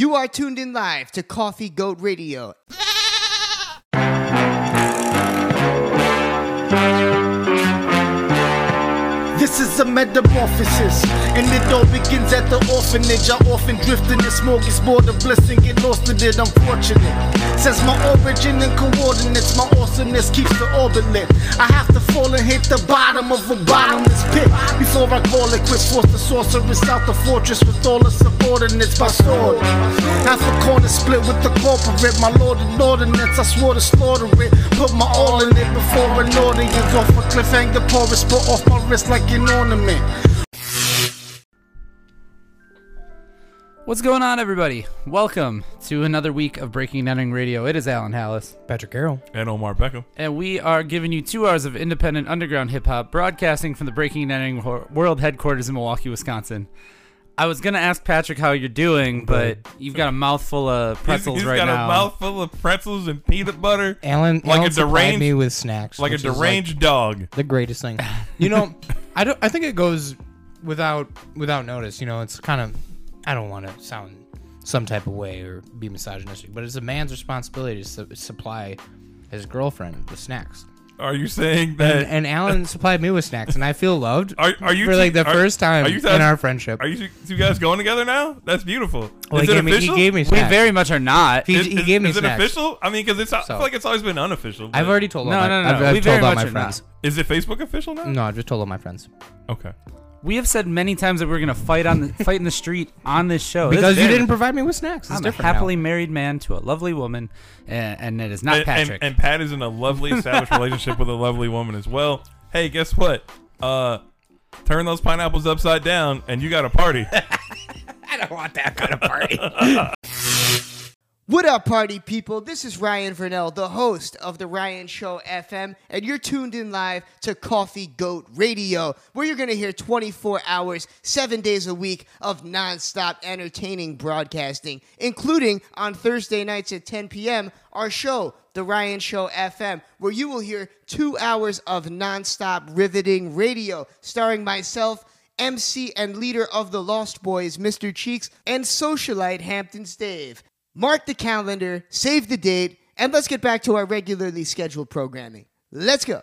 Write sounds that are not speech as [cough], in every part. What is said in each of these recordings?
You are tuned in live to Coffee Goat Radio. Is a metamorphosis, and it all begins at the orphanage. I often drift in this smorgasbord of bliss and get lost in it. Unfortunate. Says my origin and coordinates, my awesomeness keeps the orbit lit. I have to fall and hit the bottom of a bottomless pit before I call it quits. Force the sorceress out the fortress with all the subordinates by sword. Half a corner split with the corporate, my lord and ordinance. I swore to slaughter it, put my all in it before an audience. Off a cliffhanger, porous, put off my wrist like an ornament. What's going on, everybody? Welcome to another week of Breaking and Entering Radio. It is Allen Hallis, Patrick Carroll. and Omar Beckham. and we are giving you two hours of independent underground hip hop, broadcasting from the Breaking and Entering World Headquarters in Milwaukee, Wisconsin. I was gonna ask Patrick how you're doing, but you've got a mouthful of He's- pretzels he's right got a mouthful of pretzels and peanut butter, Allen, Like a Allen supplied deranged- me with snacks, like a which is, deranged dog. the greatest thing. You know, [laughs] I don't. I think it goes without without notice. You know, it's kind of. I don't want to sound some type of way or be misogynistic, but it's a man's responsibility to su- supply his girlfriend with snacks. Are you saying that? and Allen [laughs] supplied me with snacks, and I feel loved Are, are you for like the are- first time are you in our friendship. Are you two guys going together now? That's beautiful. Well, is he, it gave me, he gave me snacks. we very much are not. He- Is, he is- gave me is it official? I mean, because it's I feel like it's always been unofficial. but- I've already told all No, my, no, no, I've, no. I've We told very all much my are friends. Is it Facebook official now? No, I've just told all my friends. Okay. We have said many times that we're gonna fight on the [laughs] fight in the street on this show Because you didn't provide me with snacks. It's I'm a different now. happily married man to a lovely woman, and, and it is not And, and, Patrick. and Pat is in a lovely established relationship with a lovely woman as well. Hey, guess what? Uh, turn those pineapples upside down, and you got a party. [laughs] I don't want that kind of party. [laughs] What up, party people? This is Ryan Vernell, the host of The Ryan Show FM, and you're tuned in live to Coffee Goat Radio, where you're going to hear 24 hours, seven days a week of nonstop entertaining broadcasting, including on Thursday nights at 10 p.m., our show, The Ryan Show FM, where you will hear two hours of nonstop riveting radio, starring myself. MC and leader of the Lost Boys, Mr. Cheeks, and socialite Hamptons Dave. Mark the calendar, save the date, and let's get back to our regularly scheduled programming. Let's go.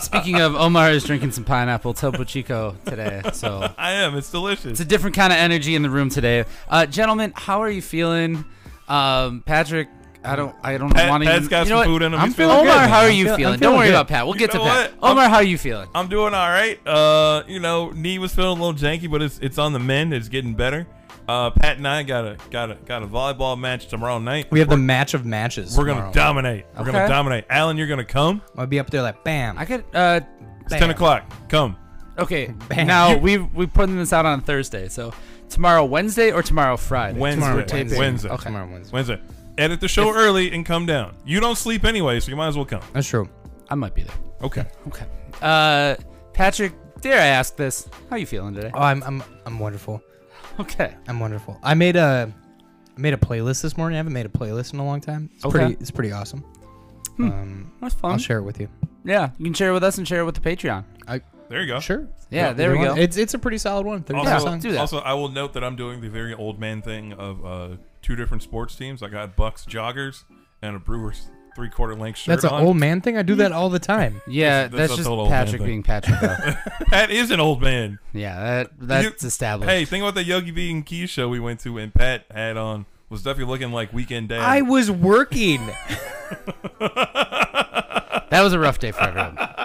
Speaking of, Omar is drinking some pineapple Topo Chico today, so [laughs] I am. It's delicious. it's a different kind of energy in the room today. Uh, gentlemen, how are you feeling? Um, Patrick, I don't, I don't Pat, want to. Pat's got you know some what? food in him. I'm He's feeling feeling good, Omar, how are you I'm feeling? feeling Don't worry good. about Pat. We'll You get to know Pat. what? Omar, how are you feeling? I'm doing all right. Uh, you know, knee was feeling a little janky, but it's it's on the mend. It's getting better. Uh, Pat and I got a got a got a volleyball match tomorrow night. We have the match of matches. We're gonna tomorrow. dominate. We're gonna dominate. Allen, you're gonna come. I'll be up there like bam. I could. Uh, It's ten o'clock. Come. okay. [laughs] Bam. Now we we putting this out on Thursday, so tomorrow Wednesday or tomorrow Friday. Wednesday. Tomorrow, Wednesday. Wednesday. Okay. Tomorrow Wednesday. Wednesday. Edit the show early and come down. You don't sleep anyway, so you might as well come. That's true. I might be there. Okay. Okay. Uh, Patrick, dare I ask this? How you feeling today? Oh, I'm I'm I'm wonderful. Okay. I'm wonderful. I made a I made a playlist this morning. I haven't made a playlist in a long time. It's Okay. pretty it's pretty awesome. Um, That's fun. I'll share it with you. Yeah, you can share it with us and share it with the Patreon. There you go. Sure. Yeah, If there we go. It's it's a pretty solid one. 30 Also, songs. do that. also, I will note that I'm doing the very old man thing of uh, two different sports teams. I got Bucks joggers and a Brewers three quarter length shirt That's an on. old man thing. I do that all the time. [laughs] Yeah, That's- that's, that's just a total Patrick thing. being Patrick. Though. [laughs] Pat is an old man. yeah, that that's You- established. Hey, think about the Yogi B and Key show we went to, and Pat had on was definitely looking like weekend dad. I was working. [laughs] That was a rough day for everyone. Uh,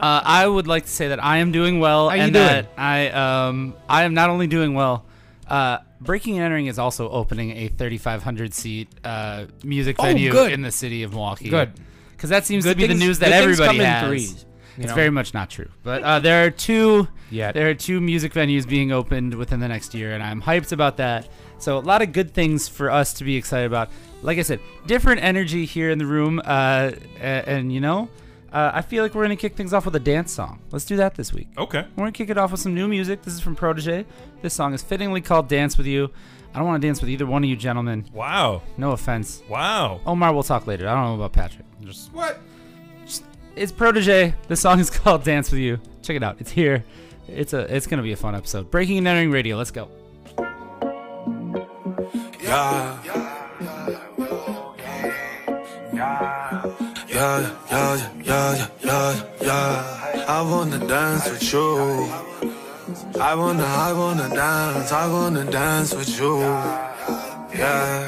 I would like to say that I am doing well, How you and doing? that I um I am not only doing well. Uh, Breaking and Entering is also opening a 3,500 seat uh, music Oh, venue good. in the city of Milwaukee. Good. because that seems Good to be things- the news that everybody has. threes, it's know? very much not true, but uh, there are two Yet. there are two music venues being opened within the next year, and I'm hyped about that. So a lot of good things for us to be excited about. Like I said, different energy here in the room, uh, a- and, you know, uh, I feel like we're gonna kick things off with a dance song. Let's do that this week. okay. We're gonna kick it off with some new music. This is from Protege. This song is fittingly called "Dance with You." I don't want to dance with either one of you gentlemen. Wow. No offense. Wow. Omar, we'll talk later. I don't know about Patrick. Just What? it's Protege. The song is [laughs] called "Dance with You." Check it out. It's here. it's a it's gonna be a fun episode. Breaking and entering radio. Let's go. Yeah. Yeah, yeah, yeah, yeah, yeah, yeah. I wanna dance with you. I wanna, I wanna dance, I wanna dance with you. Yeah.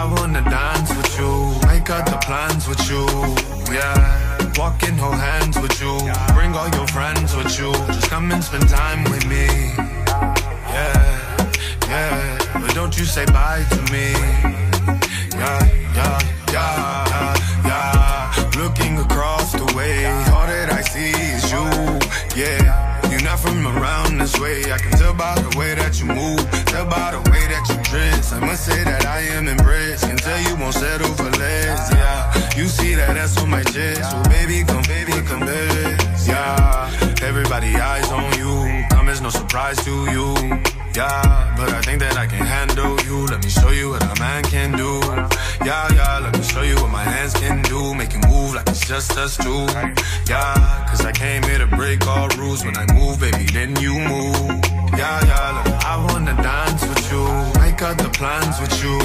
I wanna dance with you, make out the plans with you. Yeah. Walk in, hold hands with you. Bring all your friends with you. Just come and spend time with me. Yeah, yeah. But don't you say bye to me. Yeah, yeah, yeah, yeah. Looking across the way, all that I see is you. Yeah, you're not from around this way. I can tell by the way that you move, tell by the way that you dress. I must say that I am impressed. Can tell you won't settle for less. Yeah, you see that that's on my chest. So baby, come, baby, come back. Yeah, everybody eyes on you. No surprise to you. Yeah, but I think that I can handle you. Let me show you what a man can do. Yeah, yeah, let me show you what my hands can do. Make you move like it's just us two. Yeah, cause I came here to break all rules. When I move, baby, then you move. Yeah, yeah, look, I wanna dance with you. Make out the plans with you.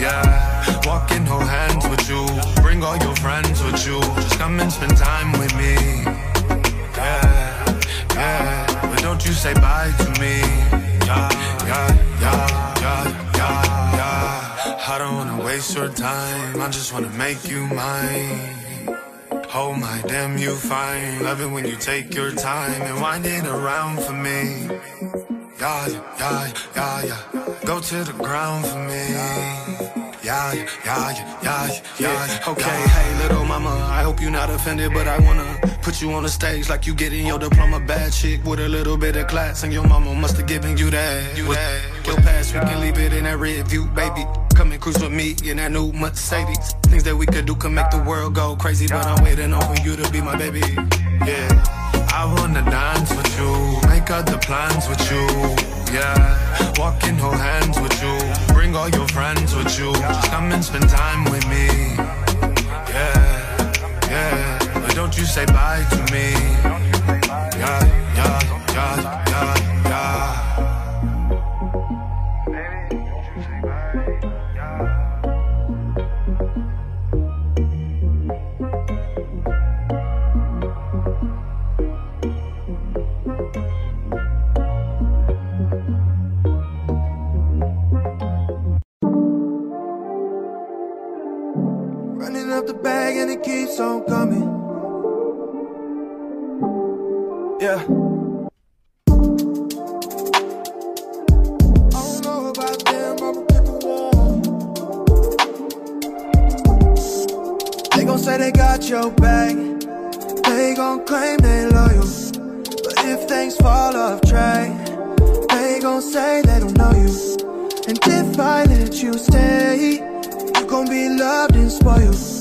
Yeah, walk in, hold hands with you. Bring all your friends with you. Just come and spend time with me. Yeah, yeah, don't you say bye to me. Yeah, yeah, yeah, yeah, yeah, yeah. I don't wanna waste your time. I just wanna make you mine. Oh my damn, you fine. Love it when you take your time and wind it around for me. Yeah, yeah, yeah, yeah. Go to the ground for me. Yeah, yeah, yeah, yeah, yeah. Yeah, yeah. Okay, hey, little mama, I hope you're not offended, but I wanna put you on the stage like you getting your diploma. Bad chick with a little bit of class, and your mama must have given you that. You that. Your past, we can leave it in that red view, baby. Come and cruise with me in that new Mercedes. Things that we could do can make the world go crazy, but I'm waiting on for you to be my baby. Yeah, I wanna dance with you, make out the plans with you. Yeah, walk in, hold hands with you, bring all your friends with you. Just come and spend time with me. Yeah, yeah, but don't you say bye to me. Yeah, yeah, yeah, yeah, yeah. Running it keeps on coming. Yeah. They gon' say they got your back. They gon' claim they loyal. But if things fall off track, they gon' say they don't know you. And if I let you stay, you gon' be loved and spoiled.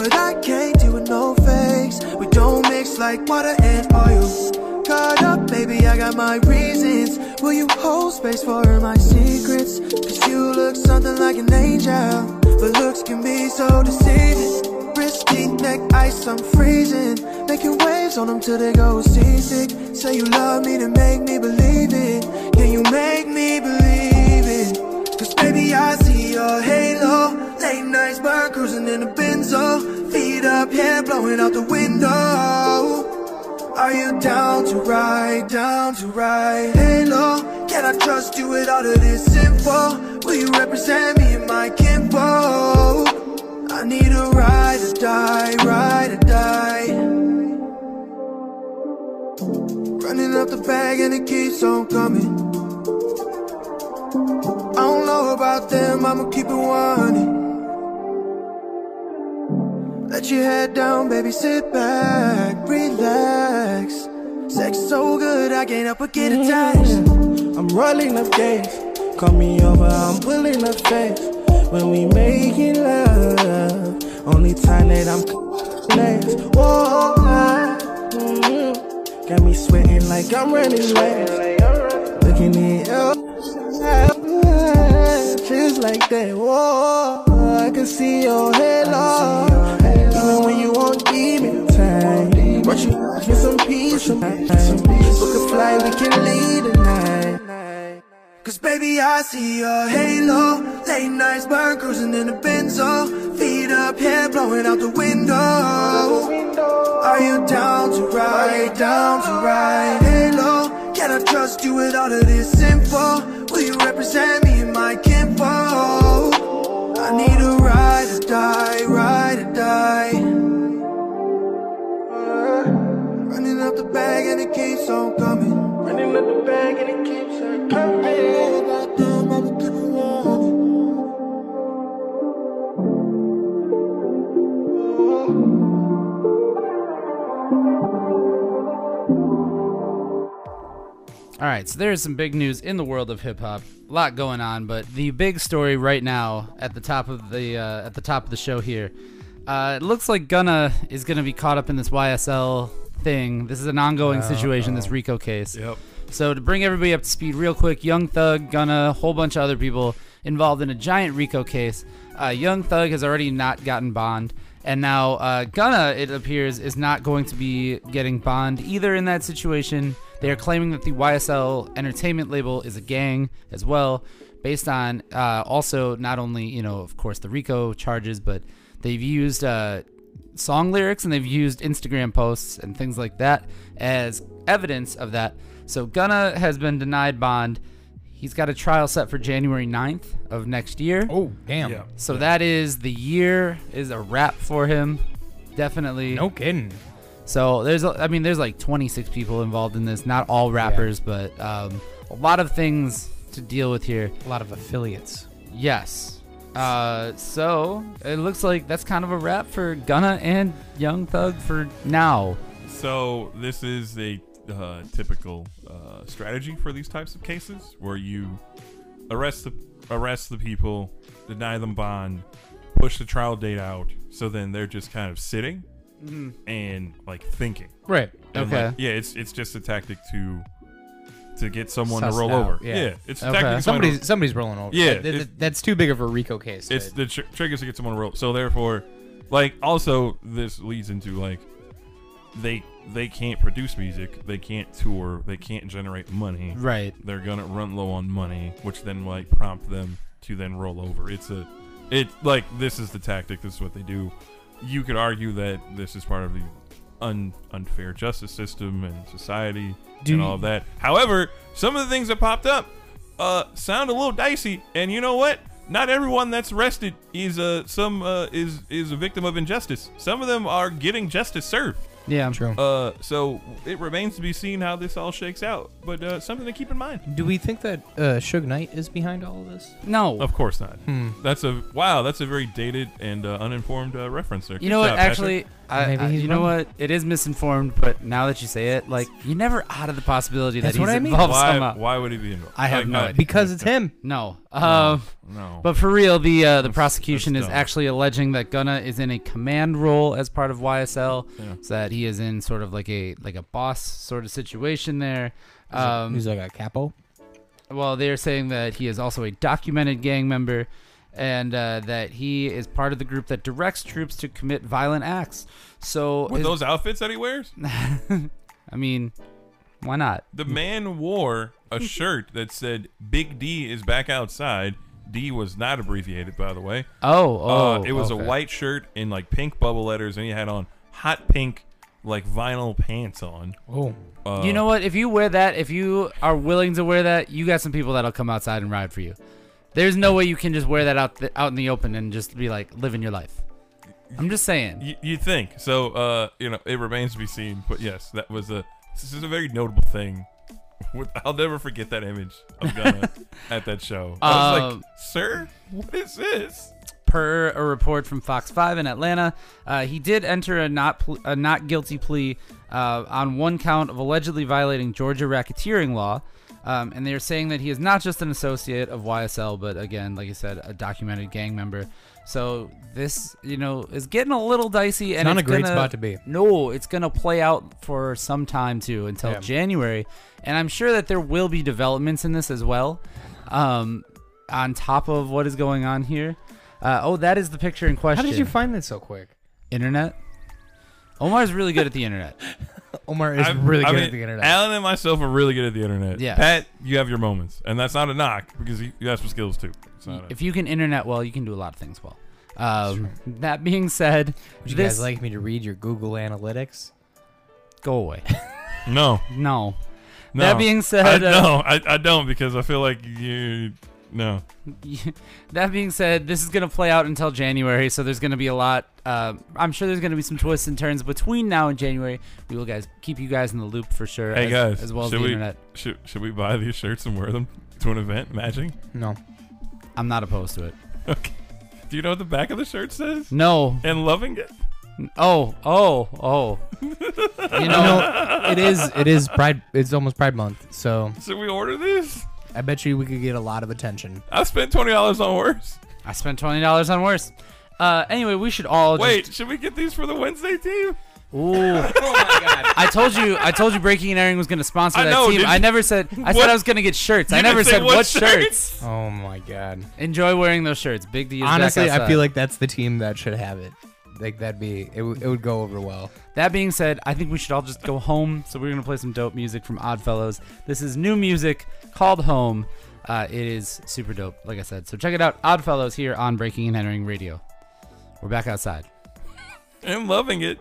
But I can't deal with no fakes. We don't mix like water and oil. Caught up, baby, I got my reasons. Will you hold space for my secrets? Cause you look something like an angel. But looks can be so deceiving. Risky neck ice, I'm freezing. Making waves on them till they go seasick. Say you love me to make me believe it. Can you make me believe it? Cause baby, I see your halo. Late nights, bird cruising in a benzo. Feet up, hair blowing out the window. Are you down to ride, down to ride? Halo, can I trust you with all of this info? Will you represent me in my kinfolk? I need a ride or die, ride or die. Running up the bag and it keeps on coming. I don't know about them, I'ma keep it one. Let your head down, baby, sit back, relax. Sex so good, I can't help but get attached. I'm rolling up games. Call me over, I'm pulling up face. When we making love, only time that I'm last. Whoa, mm-hmm. got me sweating like I'm running late. Looking in your eyes, feels like that. Whoa, I can see your halo. Even when you won't give me time, but you get some peace of Book a flight, we can leave tonight. Cause baby, I see your halo. Late nights burn, cruising in a benzo. Feet up, hair blowing out the window. Are you down to ride, down to ride? Halo, can I trust you with all of this info? Will you represent me in my kinfo? I need a ride or die, ride or die. Uh, running up the bag and it keeps on coming. Running up the bag and it keeps on coming. All right, so there's some big news in the world of hip hop. A lot going on, but the big story right now at the top of the uh, at the top of the show here, uh, it looks like Gunna is going to be caught up in this YSL thing. This is an ongoing situation, this RICO case. Yep. So to bring everybody up to speed real quick, Young Thug, Gunna, a whole bunch of other people involved in a giant RICO case. Uh, Young Thug has already not gotten bond, and now uh, Gunna, it appears, is not going to be getting bond either in that situation. They are claiming that the YSL Entertainment label is a gang as well, based on uh, also not only you know of course the RICO charges, but they've used uh, song lyrics and they've used Instagram posts and things like that as evidence of that. So Gunna has been denied bond. He's got a trial set for January 9th of next year. Oh, damn. Yeah. So that is the year is a wrap for him. Definitely. No kidding. So there's, a- I mean, there's like 26 people involved in this. Not all rappers, but um, a lot of things to deal with here. A lot of affiliates. Yes. Uh, so it looks like that's kind of a wrap for Gunna and Young Thug for now. So this is a uh, typical uh, strategy for these types of cases, where you arrest the arrest the people, deny them bond, push the trial date out, so then they're just kind of sitting Mm-hmm. and like thinking. Right. And, Okay. like, yeah, it's it's just a tactic to to get someone Suss to roll out, over. yeah. it's a Okay. tactic. to get someone to- Somebody's somebody's rolling over. Yeah, That- that- that's too big of a RICO case. it's to- the tr- is to get someone to roll. So therefore, like also this leads into like they they can't produce music, they can't tour, they can't generate money. Right. They're gonna run low on money, which then like prompt them to then roll over. It's a it like this is the tactic. This is what they do. You could argue that this is part of the un, unfair justice system and society Do and all of that. However, some of the things that popped up uh, sound a little dicey, and you know what? Not everyone that's arrested is uh, some uh, is is a victim of injustice. Some of them are getting justice served. Yeah. True. Uh, so it remains to be seen how this all shakes out. But uh, something to keep in mind. Do we think that uh, Suge Knight is behind all of this? No. Of course not. Hmm. That's a wow. That's a very dated and uh, uninformed uh, reference there. You Good know what? job, Patrick. Actually, I, Maybe I- he's you know wrong. what? It is misinformed, but now that you say it, like you're never out of the possibility That's that he's what I mean. involved why, somehow. why would he be involved? I have Like, no idea. Because it's him. No. Um, no. but for real, the uh, the prosecution that's is dumb. actually alleging that Gunna is in a command role as part of YSL, Yeah. so that he is in sort of like a like a boss sort of situation there. Um, He's like a capo. well, they're saying that he is also a documented gang member, and uh, that he is part of the group that directs troops to commit violent acts. So, with his- those outfits that he wears, [laughs] I mean, why not? the man wore a [laughs] shirt that said "Big D is back outside." D was not abbreviated, by the way. Oh, oh, uh, it was okay. a white shirt in like pink bubble letters, and he had on hot pink like vinyl pants on. Oh. Uh, you know what? If you wear that, if you are willing to wear that, you got some people that'll come outside and ride for you. There's no way you can just wear that out th- out in the open and just be like living your life. I'm just saying. You, you think so? Uh, you know, it remains to be seen. But yes, that was a. This is a very notable thing. [laughs] I'll never forget that image of Gunna [laughs] at that show. I was Um, like, "Sir, what is this?" per a report from Fox 5 in Atlanta, uh, he did enter a not pl- a not guilty plea uh, on one count of allegedly violating Georgia racketeering law. Um, and they're saying that he is not just an associate of YSL, but again, like I said, a documented gang member. So this, you know, is getting a little dicey, and not it's a great gonna- spot to be. No, it's gonna play out for some time too, until Yeah. January, and I'm sure that there will be developments in this as well, um, on top of what is going on here. Uh, oh, that is the picture in question. How did you find this so quick? internet? Omar's really good at the internet. [laughs] Omar is I'm- really I good mean, at the internet. Allen and myself are really good at the internet. Yeah. Pat, you have your moments, and that's not a knock because you, you have some skills too. It's not a- If you can internet well, you can do a lot of things well. Um, that being said, Would you this guys like me to read your Google Analytics? go away. no, [laughs] No. no. That being said, I, uh, no, I, I don't because I feel like you. No, [laughs] that being said, this is gonna play out until January, so there's gonna be a lot. Uh, I'm sure there's gonna be some twists and turns between now and January. We will guys keep you guys in the loop for sure. Hey, as, guys, as well as the we- internet. should should we buy these shirts and wear them to an event matching? No. I'm not opposed to it. [laughs] Okay. Do you know what the back of the shirt says? No. And loving it. Oh, oh, oh. [laughs] you You know, know, it is it is Pride. It's almost Pride Month, so Should we order this? I bet you we could get a lot of attention. I spent twenty dollars on worse. I spent twenty dollars on worse. Uh, anyway, we should all Wait, Just, should we get these for the Wednesday team? ooh. [laughs] Oh my god. I told you. I told you. Breaking and Airing was going to sponsor I that know, team. I never said. I What? said I was going to get shirts. I never said what what shirts? shirts. [laughs] Oh my god. Enjoy wearing those shirts. Big D is back Honestly, I feel like that's the team that should have it. Like that'd be it. W- it would go over well. That being said, I think we should all just go home. So we're gonna play some dope music from Oddfellows. This is new music called Home. Uh, it is super dope, like I said. So check it out, Oddfellows here on Breaking and Entering Radio. We're back outside. I'm loving it.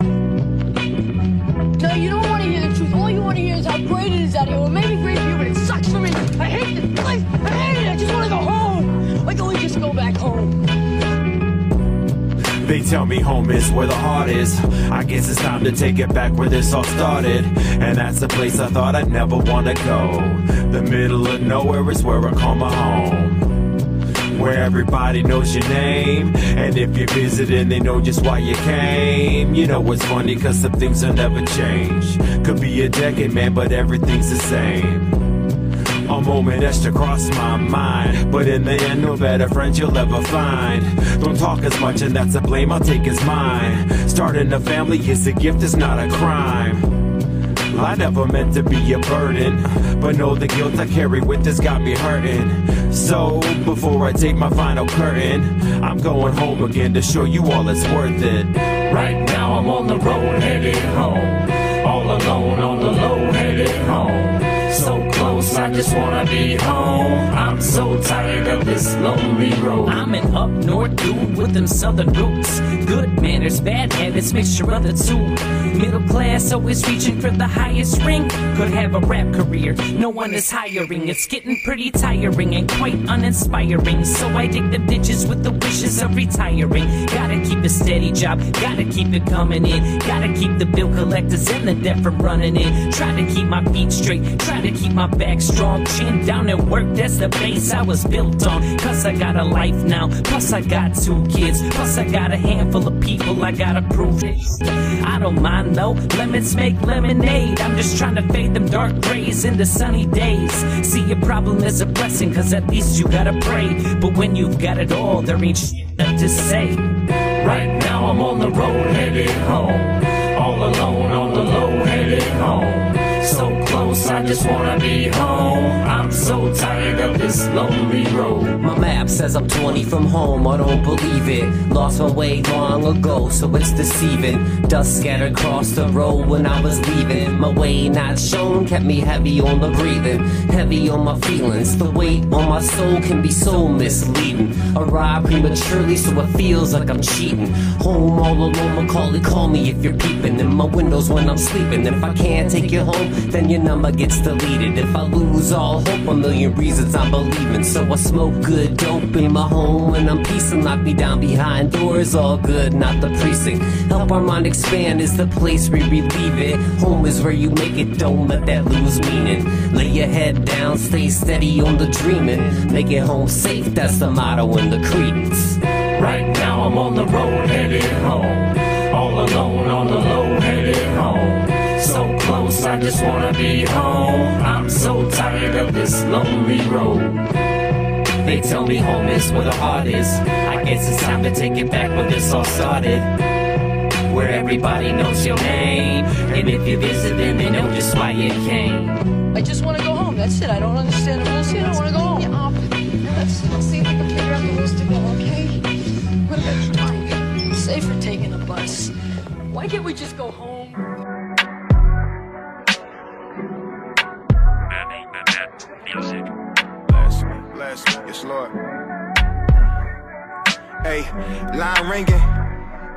No, you don't want to hear the truth. All you want to hear is how great it is out here. Well, maybe great for you, but it sucks for me. I hate this place. They tell me home is where the heart is. I guess it's time to take it back where this all started. And that's the place I thought I'd never wanna go. The middle of nowhere is where I call my home. Where everybody knows your name. And if you're visiting, they know just why you came. You know it's funny, cause some things will never change. Could be a decade, man, but everything's the same. A moment to cross my mind. But in the end, no better friends you'll ever find. Don't talk as much, and that's a blame I'll take as mine. Starting a family is a gift, it's not a crime. I never meant to be a burden, but know the guilt I carry with this got me hurting. So, before I take my final curtain, I'm going home again to show you all it's worth it. Right now, I'm on the road headed home. All alone on the low headed home. So close, just wanna be home. I'm so tired of this lonely road. I'm an up north dude with them southern roots. Good manners, bad habits, mixture of the two. Middle class, always reaching for the highest ring. Could have a rap career, no one is hiring. It's getting pretty tiring and quite uninspiring. So I dig the ditches with the wishes of retiring. Gotta keep a steady job, gotta keep it coming in. Gotta keep the bill collectors and the debt from running in. Try to keep my feet straight, try to keep my back strong. Chin down and work, that's the base I was built on. Cause I got a life now, plus I got two kids, plus I got a handful of people I gotta prove it. I don't mind though, lemons make lemonade. I'm just trying to fade them dark grays into sunny days. See, your problem is a blessing, cause at least you gotta pray. But when you've got it all, there ain't shit left to say. Right now I'm on the road headed home. All alone on the low headed home. So I just wanna be home. I'm so tired of this lonely road. My map says I'm 20 from home, I don't believe it. Lost my way long ago, so it's deceiving. Dust scattered across the road when I was leaving. My way not shown kept me heavy on the breathing, heavy on my feelings. The weight on my soul can be so misleading. Arrive prematurely, so it feels like I'm cheating. Home all alone, Macaulay, call me if you're peeping in my windows when I'm sleeping. If I can't take you home, then your number gets deleted. If I lose all hope, a million reasons I'm believing. So I smoke good dope in my home when I'm peacing. Lock me down behind doors, all good, not the precinct. Help our mind expand is the place we relieve it. Home is where you make it, don't let that lose meaning. Lay your head down, stay steady on the dreaming. Make it home safe, that's the motto and the credence. Right now I'm on the road headed home. All alone on the low headed home. So close, I just wanna be home. I'm so tired of this lonely road. They tell me home is where the heart is. I guess it's time to take it back where this all started. Where everybody knows your name. And if you visit, then they know just why you came. I just want to go home. That's it. I don't understand the rules here. I want to go home. Yeah, Let's see if we can figure out the rules to go, okay? What about your time? Safer taking a bus. Why can't we just go home? Lord. Hey, line ringing.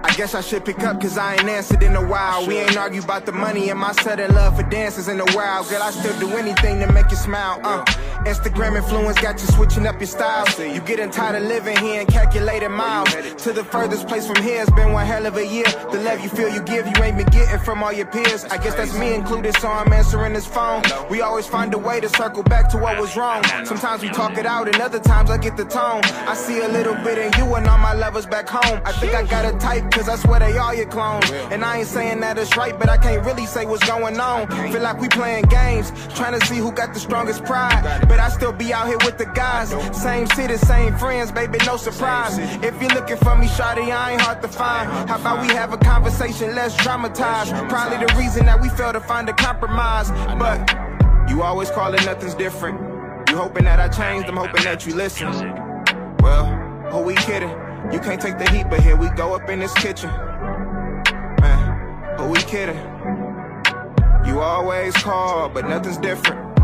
I guess I should pick up cause I ain't answered in a while. We ain't argue about the money and my sudden love for dances in the wild. Girl, I still do anything to make you smile. Uh, Instagram influence got you switching up your style. You getting tired of living here and calculating miles. To the furthest place from here, it's been one hell of a year. The love you feel you give, you ain't been getting from all your peers. I guess that's me included, so I'm answering this phone. We always find a way to circle back to what was wrong. Sometimes we talk it out, and other times I get the tone. I see a little bit in you and all my lovers back home. I think I got a type, cause I swear they all your clones. And I ain't saying that it's right, but I can't really say what's going on. Feel like we playing games, trying to see who got the strongest pride. But I still be out here with the guys. Same city, same friends, baby, no surprise. If you're looking for me, shawty, I ain't hard to find. How about we have a conversation less dramatized? Probably the reason that we fail to find a compromise. But you always call it nothing's different. You hoping that I changed, I'm hoping that you listen. Well, who we kidding? You can't take the heat, but here we go up in this kitchen. Man, who we kidding? You always call, but nothing's different.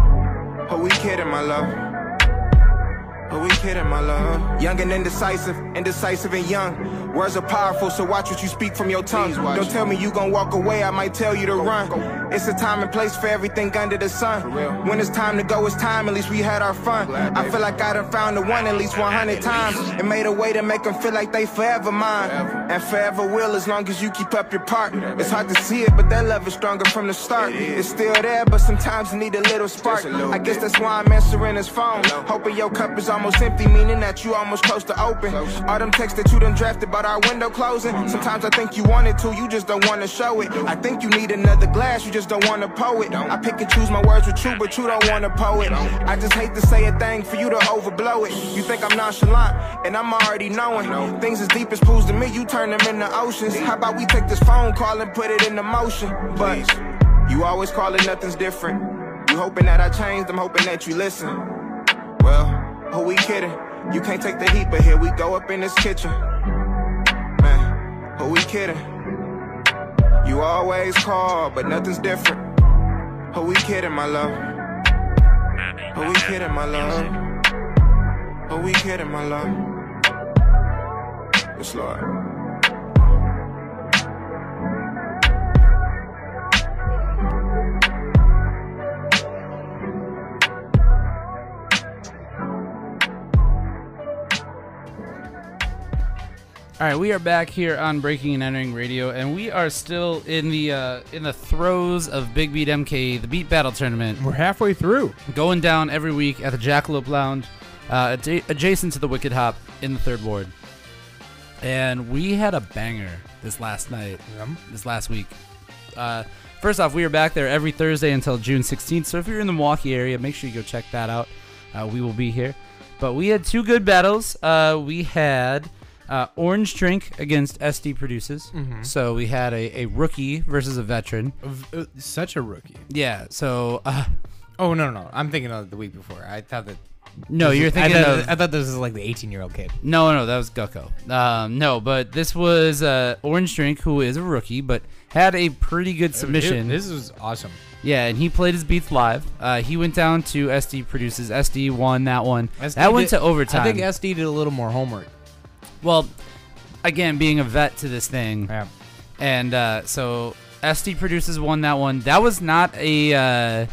Who we kidding, my love? Who we kidding, my love? Young and indecisive, indecisive and young. Words are powerful, so watch what you speak from your tongue. Don't tell me you gon' walk away, I might tell you to run. It's a time and place for everything under the sun. When it's time to go, it's time, at least we had our fun. I feel like I done found the one at least 100 times. And made a way to make them feel like they forever mine. And forever will as long as you keep up your part. It's hard to see it, but that love is stronger from the start. It's still there, but sometimes you need a little spark. I guess that's why I'm answering his phone. Hoping your cup is almost empty, meaning that you almost close to open. All them texts that you done drafted about our window closing. Sometimes I think you wanted to, you just don't wanna show it. I think you need another glass, you just don't wanna pour it. I pick and choose my words with you, but you don't wanna poet. I just hate to say a thing for you to overblow it. You think I'm nonchalant, and I'm already knowing. Things as deep as pools to me, you turn them into oceans. How about we take this phone call and put it into motion? But you always call it nothing's different. You hoping that I changed, I'm hoping that you listen. Well, who we kidding? You can't take the heat, but here we go up in this kitchen. Who we kidding? You always call, but nothing's different. Who we kidding, my love? Who we kidding, my love? Who we kidding, my love? Yes, Lord. All right, we are back here on Breaking and Entering Radio, and we are still in the uh, in the throes of Big Beat MKE, the Beat Battle Tournament. We're halfway through. Going down every week at the Jackalope Lounge, uh, adja- adjacent to the Wicked Hop in the Third Ward. And we had a banger this last night, this last week. Uh, first off, we are back there every Thursday until June 16th. So if you're in the Milwaukee area, make sure you go check that out. Uh, we will be here. But we had two good battles. Uh, we had uh, Orange Drink against SD Produces. Mhm. So we had a, a rookie versus a veteran. Uh, Such a rookie. Yeah. So. Uh, Oh no, no, no! I'm thinking of the week before. I thought that. No, you're was- I thinking thought- of- I thought this was like the 18 year old kid. No, no, that was Gucko. Um, no, but this was uh, Orange Drink, who is a rookie, but had a pretty good submission. This was awesome. Yeah, and he played his beats live. Uh, he went down to SD Produces. SD won that one. SD that went did- to overtime. I think SD did a little more homework. Well, again, being a vet to this thing, and uh, so SD Produces won that one. That was not a uh,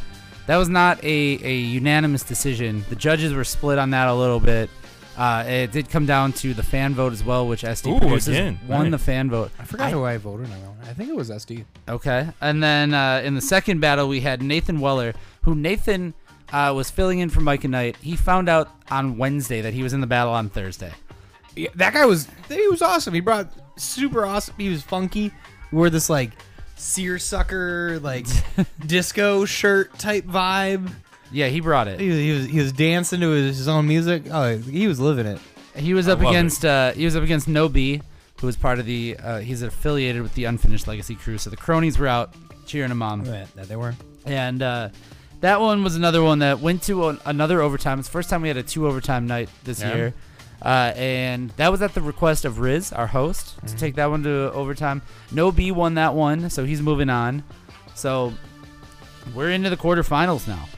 that was not a, a unanimous decision. The judges were split on that a little bit. Uh, it did come down to the fan vote as well, which SD Ooh, Produces again. won Nice. the fan vote. I forgot who I voted on. I think it was SD. Okay. And then uh, in the second battle, we had Nathan Weller, who Nathan uh, was filling in for Mike and Knight. He found out on Wednesday that he was in the battle on Thursday. Yeah, that guy was he was awesome. He brought super awesome. He was funky. He wore this like seersucker like [laughs] disco shirt type vibe. Yeah, he brought it. He was, he was he was dancing to his, his own music. Oh, he was living it. He was up love against uh, he was up against No B, who was part of the uh, he's affiliated with the Unfinished Legacy crew. So the cronies were out cheering him on. Yeah, that they were. And uh, that one was another one that went to an, another overtime. It's the first time we had a two overtime night this Yeah. year. Uh, and that was at the request of Riz, our host, to Mhm. take that one to overtime. No B won that one, so he's moving on. So we're into the quarterfinals now.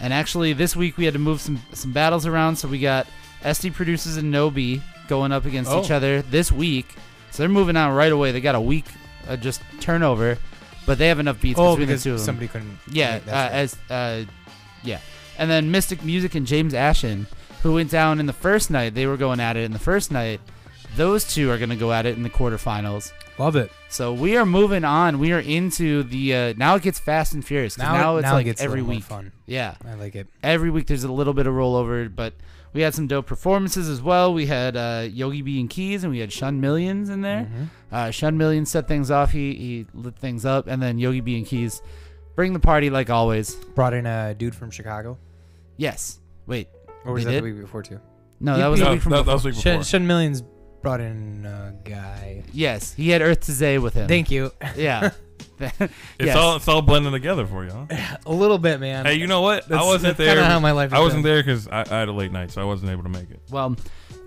And actually, this week we had to move some some battles around, so we got SD Producers and Nobi going up against each Oh. other this week. So they're moving on right away. They got a week uh, just turnover, but they have enough beats Oh, between because the two of them. somebody couldn't- Yeah, that's uh, as uh, yeah, and then Mystic Music and James Ashen, who went down in the first night. They were going at it in the first night. Those two are going to go at it in the quarterfinals. Love it. So we are moving on. We are into the uh, now it gets fast and furious. Now- Now, it's now it like gets every week. fun. Yeah, I like it. Every week there's a little bit of rollover, but we had some dope performances as well. We had uh, Yogi B and Keys, and we had Shun Millions in there. Mm-hmm. Uh, Shun Millions set things off. He he lit things up, and then Yogi B and Keys bring the party like always. Brought in a dude from Chicago. Yes. Wait. Or was they that did? the week before too? No, that was the week from before. Shen, Shen Millions brought in a guy. Yes, he had Earth to Zay with him. Thank you. Yeah. [laughs] It's Yes. all it's all blending together for you, huh? A little bit, man. Hey, you know what? I That's- wasn't that's there. kinda how my life I has wasn't been. there because I, I had a late night, so I wasn't able to make it. Well,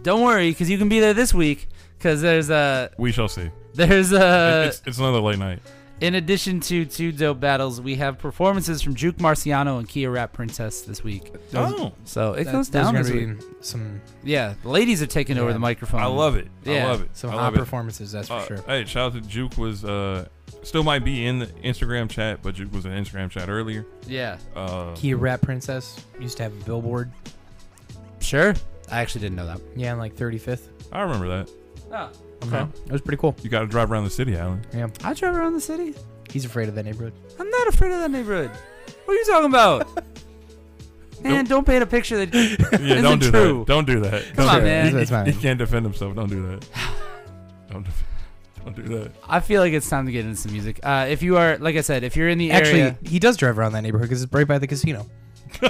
don't worry, because you can be there this week. Because there's a We shall see. there's a it's, it's another late night. In addition to two dope battles, we have performances from Juke Marciano and Kia Rap Princess this week. Oh. so it That- goes those are down. gonna this be week. some- Yeah, the ladies are taking over the microphone. I love it. Yeah. I love it. Some I hot love it. performances, that's for Uh, sure. Hey, shout out to Juke was uh still might be in the Instagram chat, but Juke was in Instagram chat earlier. Yeah. Uh, Kia Rap Princess used to have a billboard. Sure. I actually didn't know that. Yeah, on like 35th. I remember that. Oh, okay. It was pretty cool. You got to drive around the city, Allen. Yeah. I drive around the city. He's afraid of that neighborhood. I'm not afraid of that neighborhood. What are you talking about? [laughs] Man, don't paint a picture that [laughs] Yeah, isn't don't do true. that. Don't do that. Come Don't on, do man. that. He, he can't defend himself. Don't do that. Don't, def- don't do that. I feel like it's time to get into some music. Uh, if you are, like I said, if you're in the Actually, area, he does drive around that neighborhood because it's right by the casino. [laughs]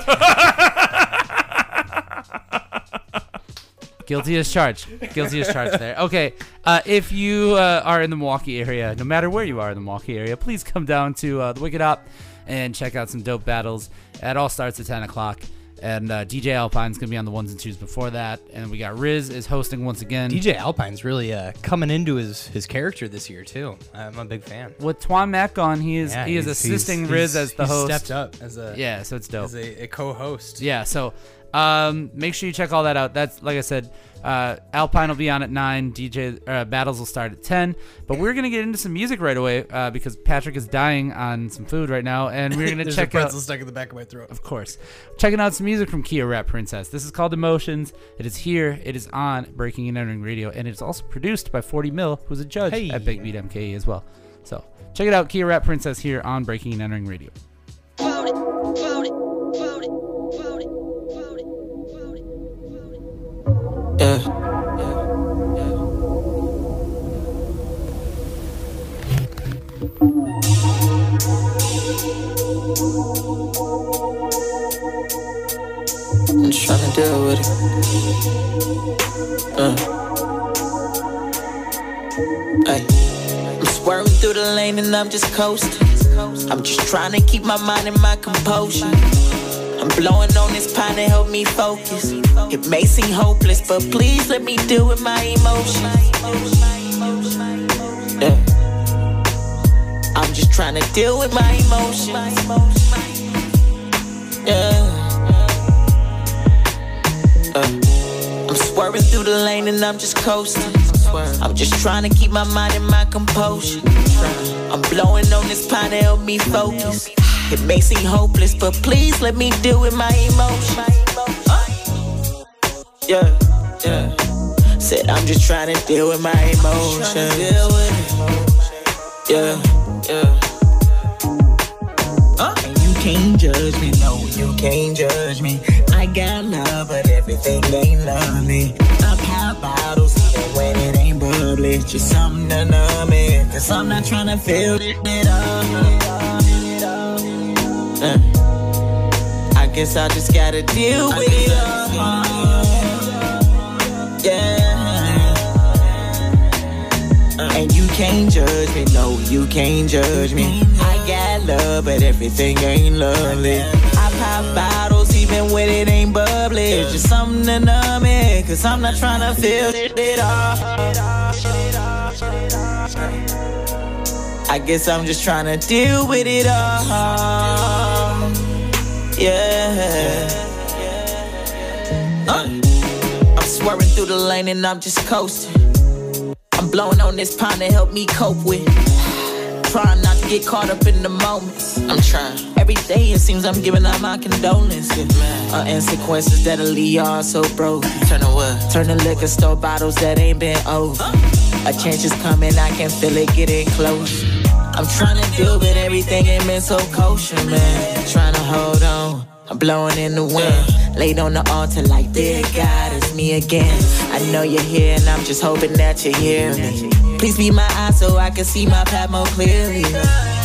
Guilty as charged. Guilty as charged there. Okay. Uh, if you uh, are in the Milwaukee area, no matter where you are in the Milwaukee area, please come down to uh, the Wicked Hop and check out some dope battles. It all starts at 10 o'clock. And uh, DJ Alpine's going to be on the ones and twos before that. And we got Riz is hosting once again. DJ Alpine's really uh, coming into his, his character this year too. I'm a big fan. With Twan Mack on, he is Yeah, he is he's- assisting he's- Riz he's- as the he's host. stepped up as a yeah, so it's dope. as a, a co-host. Yeah, so um, make sure you check all that out. That's like I said, uh, Alpine will be on at nine. DJ uh, battles will start at ten. But we're gonna get into some music right away uh, because Patrick is dying on some food right now, and we're gonna [laughs] There's check a out. pretzel stuck in the back of my throat. Of course, checking out some music from Kia Rap Princess. This is called Emotions. It is here. It is on Breaking and Entering Radio, and it's also produced by 40 Mill, who's a judge Hey. at Big Beat MKE as well. So check it out, Kia Rap Princess here on Breaking and Entering Radio. Yeah. I'm just trying to deal with it. Uh. Ay. I'm swerving through the lane and I'm just coasting. I'm just trying to keep my mind and my composure. I'm blowing on this pine to help me focus. It may seem hopeless, but please let me deal with my emotions. Yeah. I'm just trying to deal with my emotions. Yeah. Uh, I'm swerving through the lane and I'm just coasting. I'm just trying to keep my mind and my composure. I'm blowing on this pine to help me focus. It may seem hopeless, but please let me deal with my emotions. Yeah, yeah. Said I'm just trying to deal with my emotions. Yeah, yeah. And you can't judge me, no, you can't judge me. I got love, but everything ain't lovely. I pop bottles even when it ain't bubbly. Just something to numb me. Cause I'm not trying to this shit up. Uh, I guess I just gotta deal with it. uh, Yeah. And you can't judge me, no, you can't judge me. I got love, but everything ain't lovely. I pop bottles even when it ain't bubbly. It's just something to numb me, cause I'm not trying to feel shit off. I guess I'm just trying to deal with it all. Yeah. Uh, I'm swerving through the lane and I'm just coasting. I'm blowing on this pound to help me cope with. Trying not to get caught up in the moment. I'm trying. Every day it seems I'm giving out my condolences. Uh, consequences that'll leave y'all so broke. Turn to what? Turn to liquor store bottles that ain't been over. A change is coming, I can feel it getting close. I'm trying to deal with everything ain't been so kosher, man. Trying to hold on. I'm blowing in the wind. Laid on the altar like, dear God, it's me again. I know you're here and I'm just hoping that you hear me. Please be my eyes so I can see my path more clearly.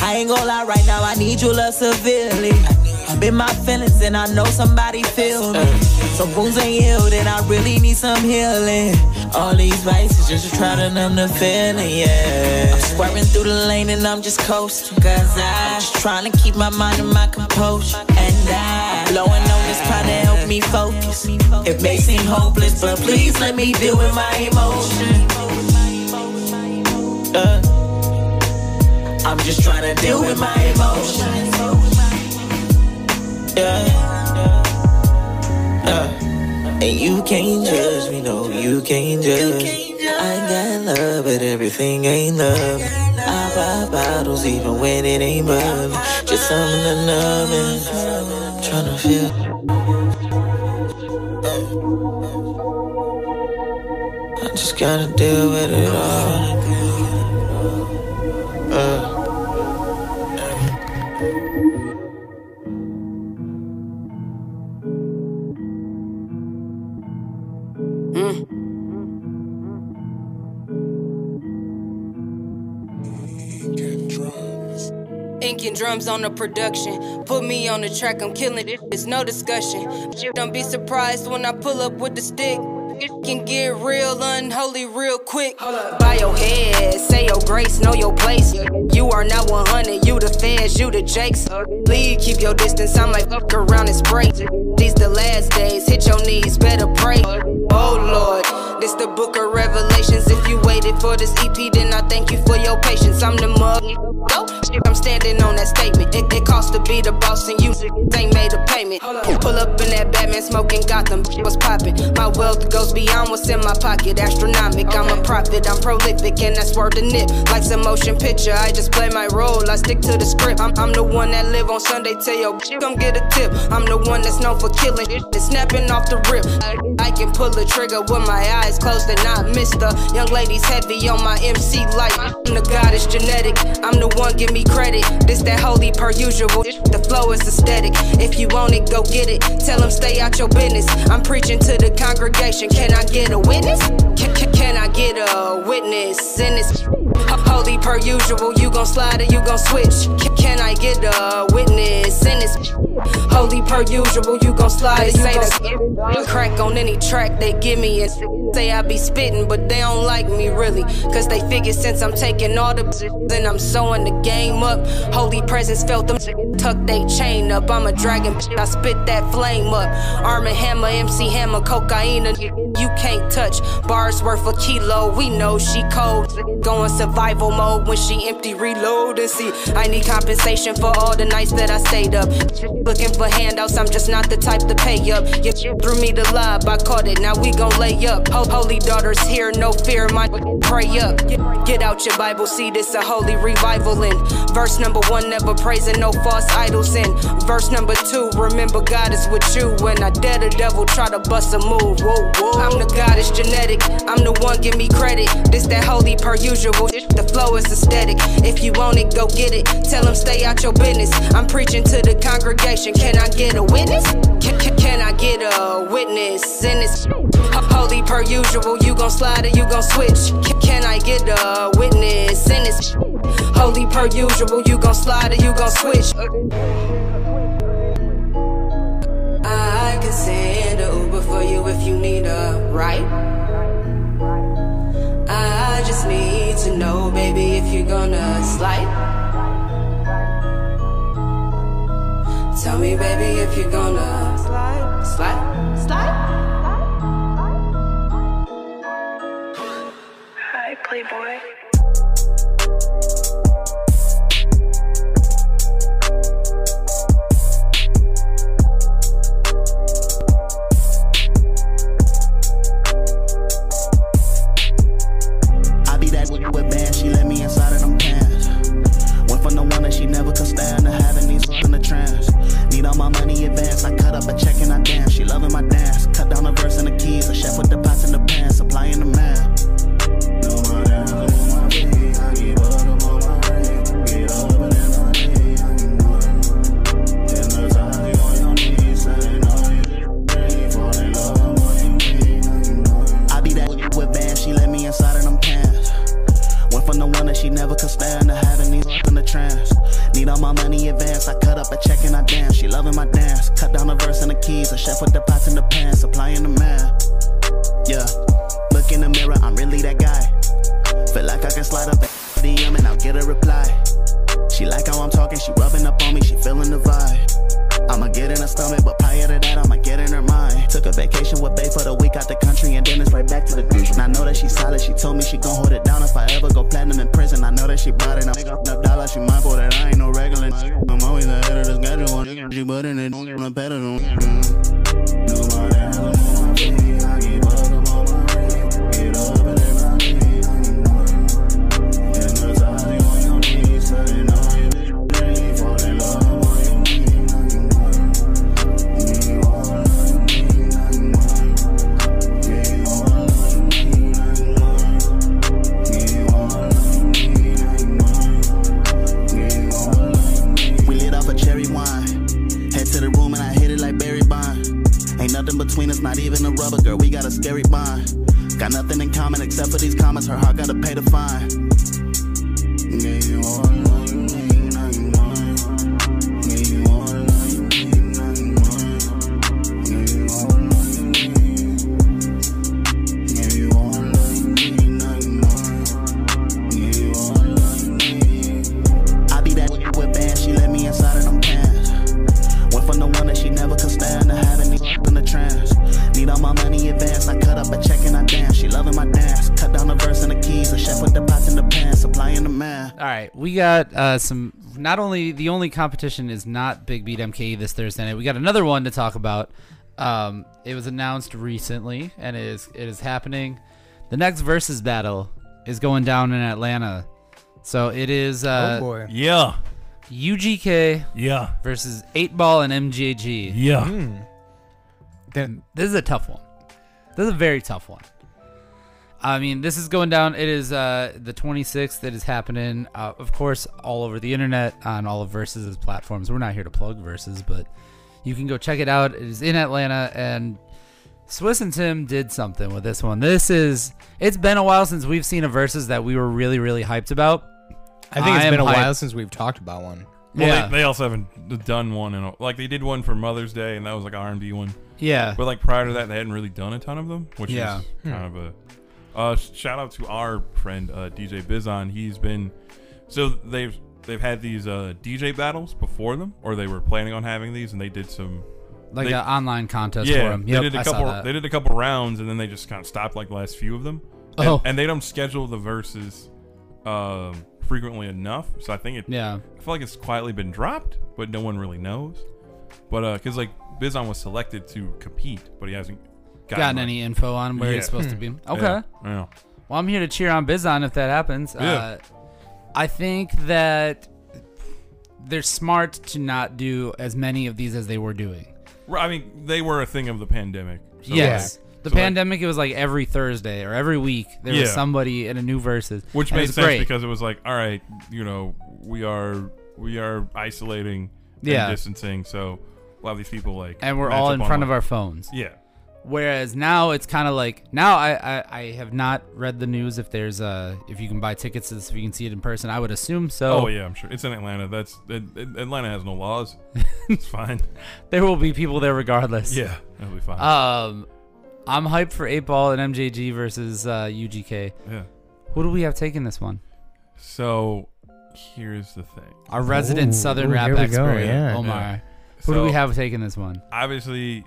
I ain't gonna lie right now, I need your love severely. I've been my feelings and I know somebody feel me. Some wounds ain't healed and I really need some healing. All these vices just try to numb the feeling, yeah. I'm swerving through the lane and I'm just coasting. Cause I'm just trying to keep my mind and my composure. And I blowing on this trying to help me focus. It may seem hopeless, but please let me deal with my emotions. Uh, I'm just trying to deal with my emotions. Yeah. Uh, and you can't judge me, no, you can't judge. I got love, but everything ain't love. I buy bottles even when it ain't love. Just something to numb it. Trying to feel. I just gotta deal with it all. Ink and drums on the production. Put me on the track, I'm killing it. It's no discussion. Don't be surprised when I pull up with the stick. It can get real unholy real quick. Bow your head, say your grace, know your place. You are not 100, you the feds, you the jakes. Leave, keep your distance, I might fuck around and spray. These the last days, hit your knees, better pray. Oh Lord, this the book of revelations. If you waited for this EP, then I thank you for your patience. I'm the mug. I'm standing on that statement. It, it costs to be the boss, and you ain't made a payment. Pull up in that Batman smoking Gotham. What's popping. My wealth goes beyond what's in my pocket. Astronomic. I'm a prophet. I'm prolific, and that's worth the nip. Like some motion picture, I just play my role. I stick to the script. I'm, I'm the one that live on Sunday. Tell yo, come get a tip. I'm the one that's known for killing. It's snapping off the rip. I, can pull the trigger with my eyes closed and not miss the young ladies heavy on my MC light. I'm the god is genetic. I'm the one, give me credit. This that holy per usual. The flow is aesthetic. If you want it, go get it. Tell them stay out your business. I'm preaching to the congregation. Can I get a witness? Can, can, can I get a witness in this? Holy per usual. You gon' slide or you gon' switch? Can, can I get a witness in this? Holy per usual. You gon' slide or you gon' crack on any track they give me and say I be spitting, but they don't like me really. Cause they figure since I'm taking all the b then I'm sewing the game up. Holy presence felt them tuck they chain up. I'm a dragon, I spit that flame up. Arm and hammer, MC hammer, cocaine, you can't touch. Bars worth a kilo, we know she cold. Going survival mode when she empty, reload and see. I need compensation for all the nights that I stayed up. Looking for handouts, I'm just not the type to pay up. You threw me the lob, I caught it, now we gon' lay up. Holy daughters here, no fear, my pray up. Get out your Bible, see this a holy revival in. Verse number one, never praising no false idols in. Verse number two, remember God is with you. When I dare the devil, try to bust a move. Whoa, whoa. I'm the God is genetic. I'm the one, give me credit. This that holy per usual. The flow is aesthetic. If you want it, go get it. Tell them stay out your business. I'm preaching to the congregation. Can I get a witness? Can, can, can I get a witness in this? Holy per usual. You gon' slide or you gon' switch? Can, can I get a witness in this? Holy per usual. You gon' slide or you gon' switch? Can send a Uber for you if you need a ride. I just need to know, baby, if you're gonna slide. Tell me, baby, if you're gonna slide, slide, slide. Hi, Playboy. up a check and I damn, she loving my damn. up a check and I dance. She loving my dance. Cut down the verse and the keys. A chef with the pots and the pans, supplying the man. Yeah, look in the mirror, I'm really that guy. Feel like I can slide up a DM and I'll get a reply. She like how I'm talking, she rubbing up on me, she feeling the vibe. I'ma get in her stomach, but prior to that, I'ma get in her mind. Took a vacation with Bay for the week out the country, and then it's right back to the beach. And I know that she solid, she told me she gon' hold it down if I ever go platinum in prison. I know that she bought it, I'm up dollars, she mindful that I ain't no regular. I'm always ahead of the schedule, she putting it on the pedal. Nobody got a scary bond. Got nothing in common except for these comments. Her heart gotta pay the fine. Right, we got uh, some. Not only the only competition is not Big Beat MKE this Thursday night. We got another one to talk about. Um, it was announced recently, and it is it is happening. The next versus battle is going down in Atlanta. So it is. Uh, Oh, boy. Yeah. UGK. Yeah. Versus Eight Ball and MJG. Yeah. Hmm. Then this is a tough one. This is a very tough one. I mean, this is going down. It is uh, the 26th. It is happening, uh, of course, all over the internet on all of Versus' platforms. We're not here to plug Versus, but you can go check it out. It is in Atlanta, and Swiss and Tim did something with this one. This is. It's been a while since we've seen a Versus that we were really, really hyped about. I think it's am been a hyped. while since we've talked about one. Well, Yeah. they, they also haven't done one in a, like they did one for Mother's Day, and that was like R and B one. Yeah. but like prior to that, they hadn't really done a ton of them, which Yeah. is Hmm. kind of a. Uh, shout out to our friend uh, DJ Bizon. He's been so they've they've had these uh, DJ battles before them, or they were planning on having these, and they did some Like they- an online contest yeah, for him. they did a couple. They did a couple rounds, and then they just kind of stopped like the last few of them. And, Oh. and they don't schedule the verses um, frequently enough, so I think it. Yeah. I feel like it's quietly been dropped, but no one really knows. But uh, because like Bizon was selected to compete, but he hasn't gotten, gotten, any info on where Yeah. he's supposed to be. Hmm. Okay. Yeah, yeah. Well, I'm here to cheer on Bizon if that happens. Yeah. Uh, I think that they're smart to not do as many of these as they were doing. I mean, they were a thing of the pandemic. so, yes. like- The so, like, pandemic, it was like every Thursday or every week there was somebody in a new versus, which made sense great. because it was like, all right, you know, we are we are isolating, and Yeah. distancing, so we'll have these people like, and we're all in front online. of our phones. Yeah. Whereas now it's kind of like now I, I I have not read the news if there's uh if you can buy tickets to this if you can see it in person. I would assume so. Oh yeah, I'm sure it's in Atlanta. That's it, it- Atlanta has no laws. [laughs] it's fine. there will be people there regardless. Yeah, it'll be fine. Um, I'm hyped for eight ball and MJG versus uh, UGK. Yeah. Who do we have taking this one? So here's the thing. Our resident Southern rap expert, Omar. Who do we have taking this one? Obviously,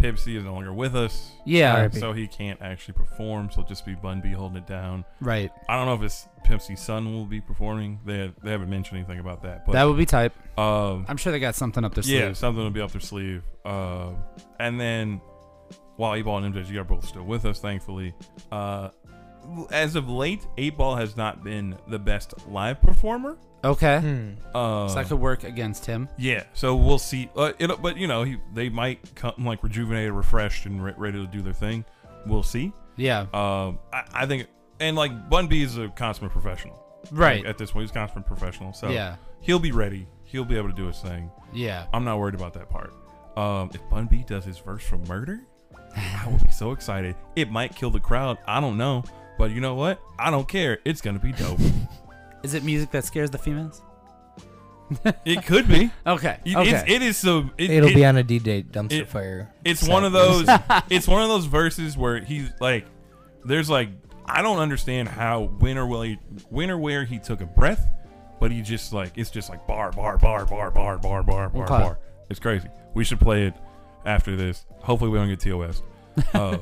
Pimp C is no longer with us. Yeah. so, so he can't actually perform. So it'll just be Bun B holding it down. Right. I don't know if his Pimp C's son will be performing. They they haven't mentioned anything about that. But that would be type. Um, I'm sure they got something up their yeah, sleeve. something will be up their sleeve. Um, and then while 8 Ball and MJG are both still with us, thankfully, uh, as of late, 8 Ball has not been the best live performer. Okay. Uh, so that could work against him. Yeah, so we'll see. Uh, it, but you know, he, they might come like rejuvenated, refreshed, and re- ready to do their thing. We'll see. Yeah. Um, I, I think, and like Bun B is a consummate professional, Right. Like, at this point, he's a consummate professional, so Yeah. he'll be ready. He'll be able to do his thing. Yeah. I'm not worried about that part. Um, if Bun B does his verse from Murder, I will be so excited. It might kill the crowd. I don't know, but you know what? I don't care. It's gonna be dope. [laughs] Is it music that scares the females? It could be. [laughs] Okay, It- okay. It's, it is so. It, It'll it- be on a D-Day dumpster it- fire. It's one of those. [laughs] [laughs] it's one of those verses where he's like, there's like, I don't understand how when or will he, when or where he took a breath, but he just like it's just like bar bar bar bar bar bar bar bar Okay. bar. It's crazy. We should play it after this. Hopefully we don't get TOS. Uh,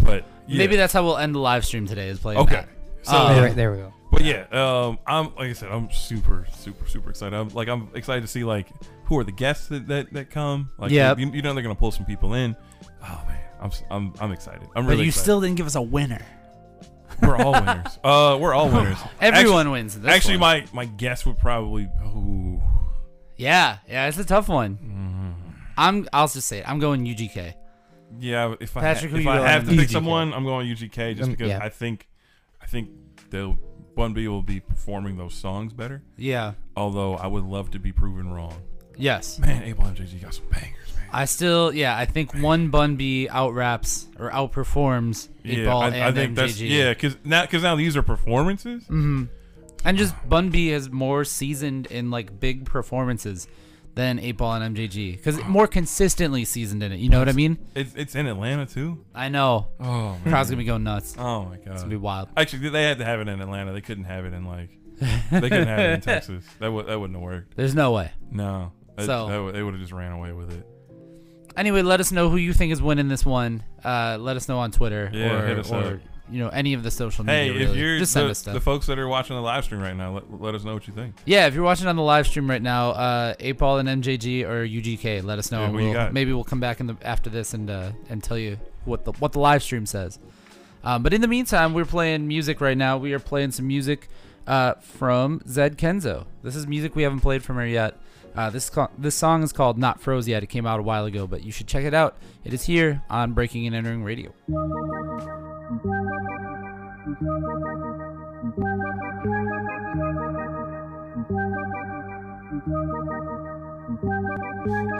but yeah. Maybe that's how we'll end the live stream today. Is playing. Okay. that. So Um, There- there we go. But yeah, um, I'm like I said, I'm super, super, super excited. I'm like I'm excited to see like who are the guests that that, that come. Like Yep. you, you know they're gonna pull some people in. Oh man, I'm s- I'm I'm excited. I'm really but really. you excited. still didn't give us a winner. We're all winners. [laughs] Uh, we're all winners. Everyone wins this Actually, one. my my guess would probably. Ooh, Yeah, yeah, it's a tough one. Mm-hmm. I'm. I'll just say it. I'm going UGK. yeah, if I Patrick, who if you I going have to pick UGK. someone, I'm going UGK just Um, because yeah. I think I think they'll Bun B will be performing those songs better. Yeah. Although I would love to be proven wrong. Yes. Man, 8 Ball MJG got some bangers. Man. I still, yeah, I think one Bun B out raps or outperforms Yeah, Ball I, and I think MJG. that's yeah, because now because now these are performances. hmm And just Bun B is more seasoned in like big performances than Eight Ball and MJG because more consistently seasoned in it. You know what I mean? It's it's in Atlanta too. I know. Oh, The crowd's gonna be going nuts. Oh my god, It's gonna be wild. Actually, they had to have it in Atlanta. They couldn't have it in like they couldn't have it in [laughs] Texas. That would that wouldn't have worked. There's no way. No, That- So- that would- they would have just ran away with it. Anyway, let us know who you think is winning this one. Uh, let us know on Twitter Yeah, or, hit us or up. You know any of the social media. Hey, if really. you're just send the, us stuff. the folks that are watching the live stream right now, let, let us know what you think. Yeah, if you're watching on the live stream right now, uh, 8 Ball and MJG or UGK, let us know. Yeah, and we'll, maybe we'll come back in the after this and uh, and tell you what the what the live stream says. Um, but in the meantime, we're playing music right now. We are playing some music uh, from Zed Kenzo. This is music we haven't played from her yet. Uh, this co- this song is called "Not Froze Yet." It came out a while ago, but you should check it out. It is here on Breaking and Entering Radio.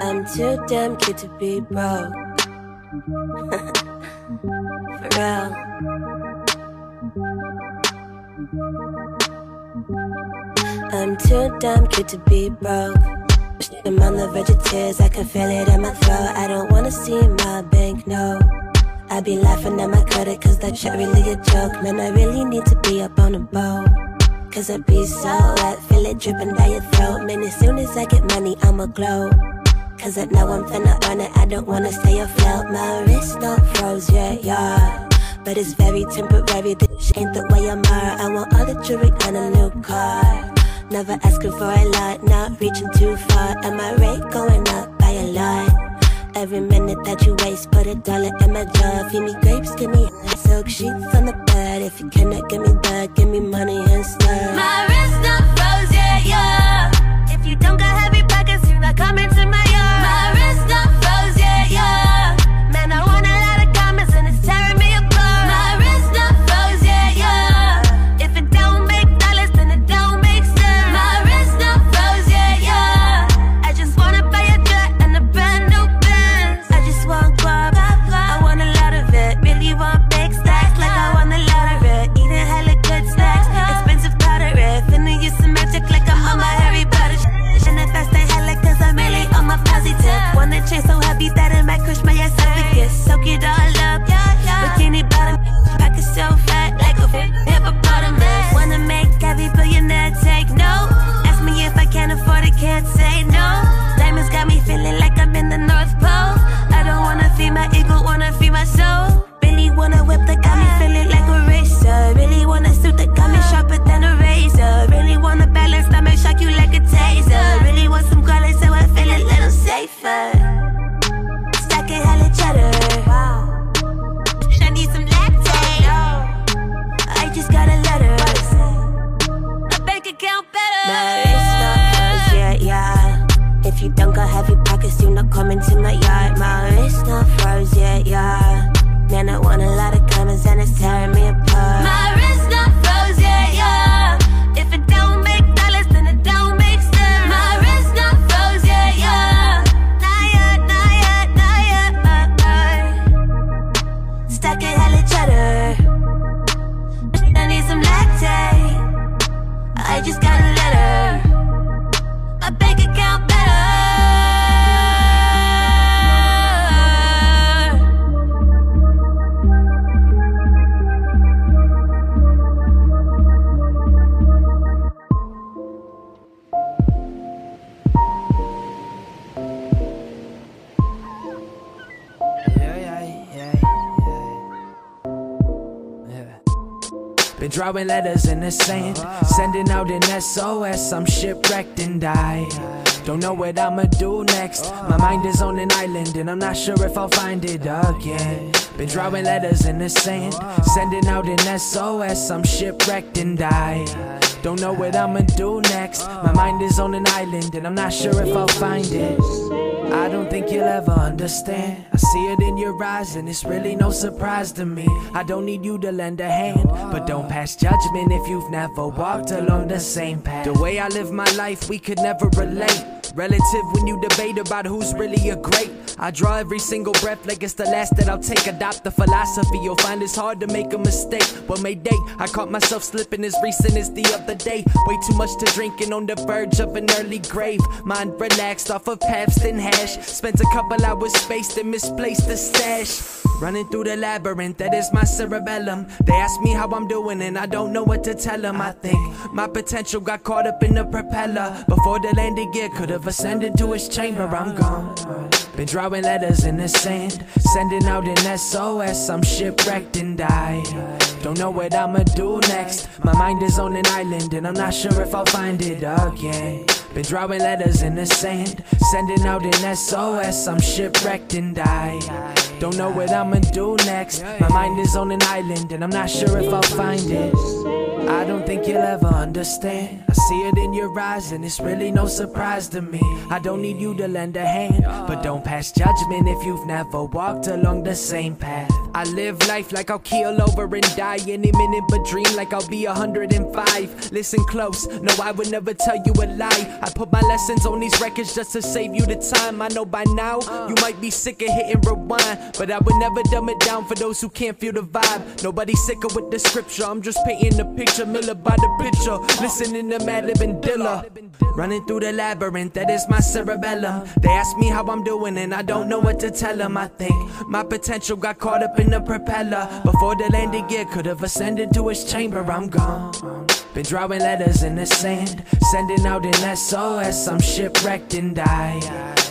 I'm too damn cute to be broke. [laughs] For real. I'm too damn cute to be broke. I'm on the verge of tears, I can feel it in my throat. I don't wanna see my bank, no. I be laughing at my credit, cause that shit really a joke. Man, I really need to be up on the boat. Cause I be so wet, feel it dripping down your throat. Man, as soon as I get money, I'ma glow. Cause I know I'm finna earn it, I don't wanna stay afloat. My wrist not froze yet, yeah. But it's very temporary, this ain't the way I'm. I want all the jewelry and a new car. Never asking for a lot, not reaching too far. And my rate going up by a lot. Every minute that you waste, put a dollar in my jar. Feed me grapes, give me silk sheets on the bed. If you cannot give me that, give me money instead. My wrist not froze yet, yeah. Can't say no. Diamonds got me feeling like I'm in the North Pole. I don't wanna feed my ego, wanna feed my soul. Really wanna whip that got me feeling like a racer. Really want a suit that got me sharper than a razor. Really wanna balance may shock you like a taser. Really want some color so I feel a little safer. she dunk her heavy pockets, you not coming to my yard. My wrist not froze yet, yeah. Man, I want a lot of drawing letters in the sand, sending out an SOS. I'm shipwrecked and die. Don't know what I'ma do next. My mind is on an island and I'm not sure if I'll find it again. Been drawing letters in the sand, sending out an SOS. I'm shipwrecked and die. Don't know what I'ma do next. My mind is on an island and I'm not sure if I'll find it. I don't think you'll ever understand. I see it in your eyes, and it's really no surprise to me. I don't need you to lend a hand, but don't pass judgment if you've never walked along the same path. The way I live my life, we could never relate. Relative when you debate about who's really a great. I draw every single breath like it's the last that I'll take. Adopt the philosophy, you'll find it's hard to make a mistake. But Mayday, I caught myself slipping as recent as the other day. Way too much to drink and on the verge of an early grave. Mind relaxed off of Pabst and hash. Spent a couple hours spaced and misplaced the stash. Running through the labyrinth, that is my cerebellum. They ask me how I'm doing, and I don't know what to tell them. I think my potential got caught up in the propeller. Before the landing gear could have ascended to its chamber, I'm gone. Been drawing letters in the sand, sending out an SOS. I'm shipwrecked and died. Don't know what I'ma do next. My mind is on an island, and I'm not sure if I'll find it again. Been drawing letters in the sand, sending out an SOS. I'm shipwrecked and died. Don't know what I'ma do next. My mind is on an island, and I'm not sure if I'll find it. I don't think you'll ever understand. I see it in your eyes, and it's really no surprise to me. I don't need you to lend a hand, but don't pass judgment if you've never walked along the same path. I live life like I'll keel over and die any minute, but dream like I'll be 105. Listen close, no, I would never tell you a lie. I put my lessons on these records just to save you the time. I know by now you might be sick of hitting rewind, but I would never dumb it down for those who can't feel the vibe. Nobody's sicker with the scripture, I'm just painting the picture, Miller by the picture. Listening to Madlib and Dilla. Running through the labyrinth, that is my cerebellum. They ask me how I'm doing, and I don't know what to tell them. I think my potential got caught up in the propeller. Before the landing gear could have ascended to its chamber, I'm gone. Been drawing letters in the sand, sending out an SOS. I'm shipwrecked and died.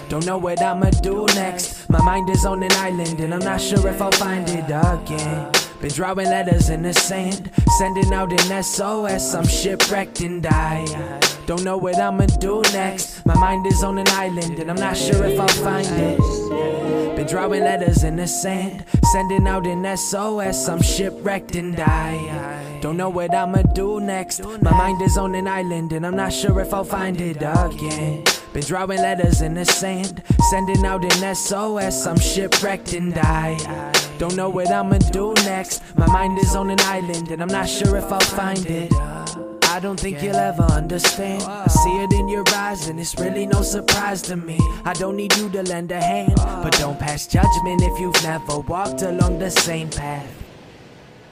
Don't know what I'ma do next. My mind is on an island, and I'm not sure if I'll find it again. Been drawing letters in the sand, sending out an SOS. I'm shipwrecked and died. Don't know what I'ma do next. My mind is on an island, and I'm not sure if I'll find it. Been drawing letters in the sand, sending out an SOS. I'm shipwrecked and die. Don't know what I'ma do next. My mind is on an island, and I'm not sure if I'll find it again. Been drawing letters in the sand, sending out an SOS. I'm shipwrecked and die. Don't know what I'ma do next. My mind is on an island, and I'm not sure if I'll find it. I don't think you'll ever understand. I see it in your eyes, and it's really no surprise to me. I don't need you to lend a hand, but don't pass judgment if you've never walked along the same path.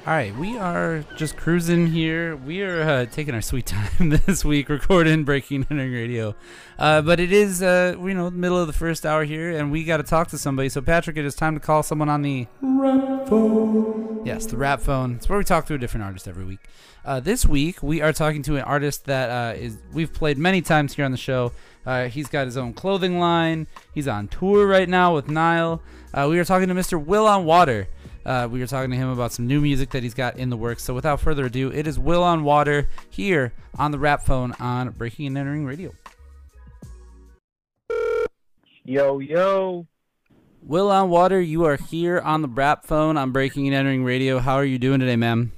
All right, we are just cruising here. We are uh, taking our sweet [laughs] time this week, recording Breaking Entering Radio. Uh, but it is, uh, you know, middle of the first hour here, and we got to talk to somebody. So, Patrick, it is time to call someone on the Rap phone. Yes, the rap phone. It's where we talk to a different artist every week. Uh, this week, we are talking to an artist that uh, is we've played many times here on the show. Uh, he's got his own clothing line. He's on tour right now with Nile. Uh, we are talking to Mr. Will on Water. Uh, we were talking to him about some new music that he's got in the works. So without further ado, it is Will on Water here on the rap phone on Breaking and Entering Radio. Yo, yo. Will on Water, you are here on the rap phone on Breaking and Entering Radio. How are you doing today, ma'am?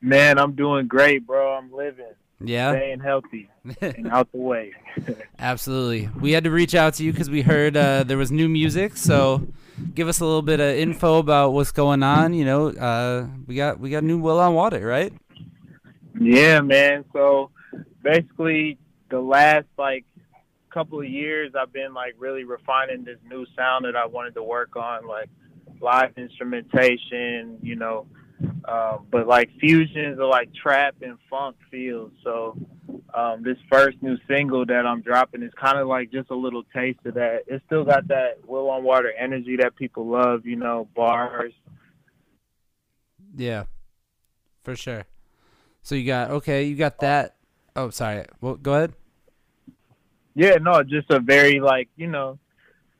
Man, I'm doing great, bro. I'm living. Yeah? Staying healthy and out the way. [laughs] Absolutely. We had to reach out to you because we heard uh, there was new music. So give us a little bit of info about what's going on. You know, uh, we got we got new Will on Water, right? yeah, man. So basically, the last like couple of years, I've been like really refining this new sound that I wanted to work on, like live instrumentation, you know, uh, but like fusions of like trap and funk feels. So um, this first new single that I'm dropping is kind of like just a little taste of that. It still got that Will on Water energy that people love, you know, bars. Yeah, for sure. So you got okay, you got that. Oh, sorry. Well, go ahead. Yeah, no, just a very like you know,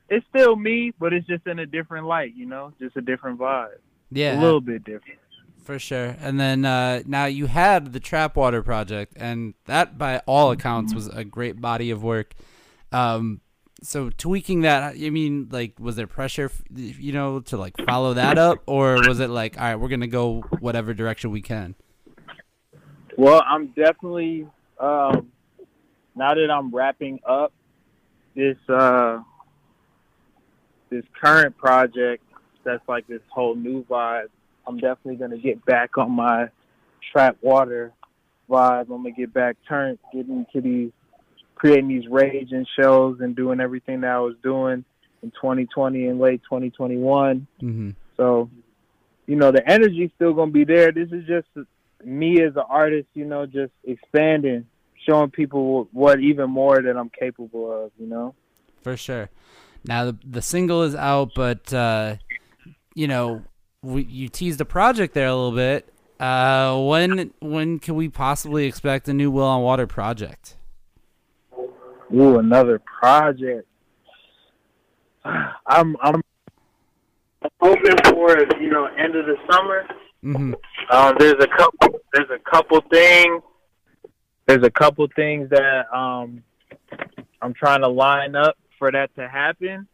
it's still me, but it's just in a different light, you know, just a different vibe. Yeah. a little bit different. For sure. And then uh, now you had the Trap Water project, and that, by all accounts, was a great body of work. Um, so tweaking that, I mean, like, was there pressure, you know, to like follow that up, or was it like, all right, we're gonna go whatever direction we can? Well, I'm definitely um, now that I'm wrapping up this uh, this current project. That's like this whole new vibe. I'm definitely gonna get back on my trap water vibe. I'm gonna get back turned, get into these creating these raging shows and doing everything that I was doing in 2020 and late 2021. Mm-hmm. So, you know, the energy's still gonna be there. This is just me as an artist, you know, just expanding, showing people what even more that I'm capable of, you know. For sure. Now the the single is out, but uh, you know, we, you teased a project there a little bit. Uh, when when can we possibly expect a new Will on Water project? Ooh, another project. [sighs] I'm I'm hoping for you know end of the summer. Mm-hmm. Um, there's a couple. There's a couple things. There's a couple things that um, I'm trying to line up for that to happen.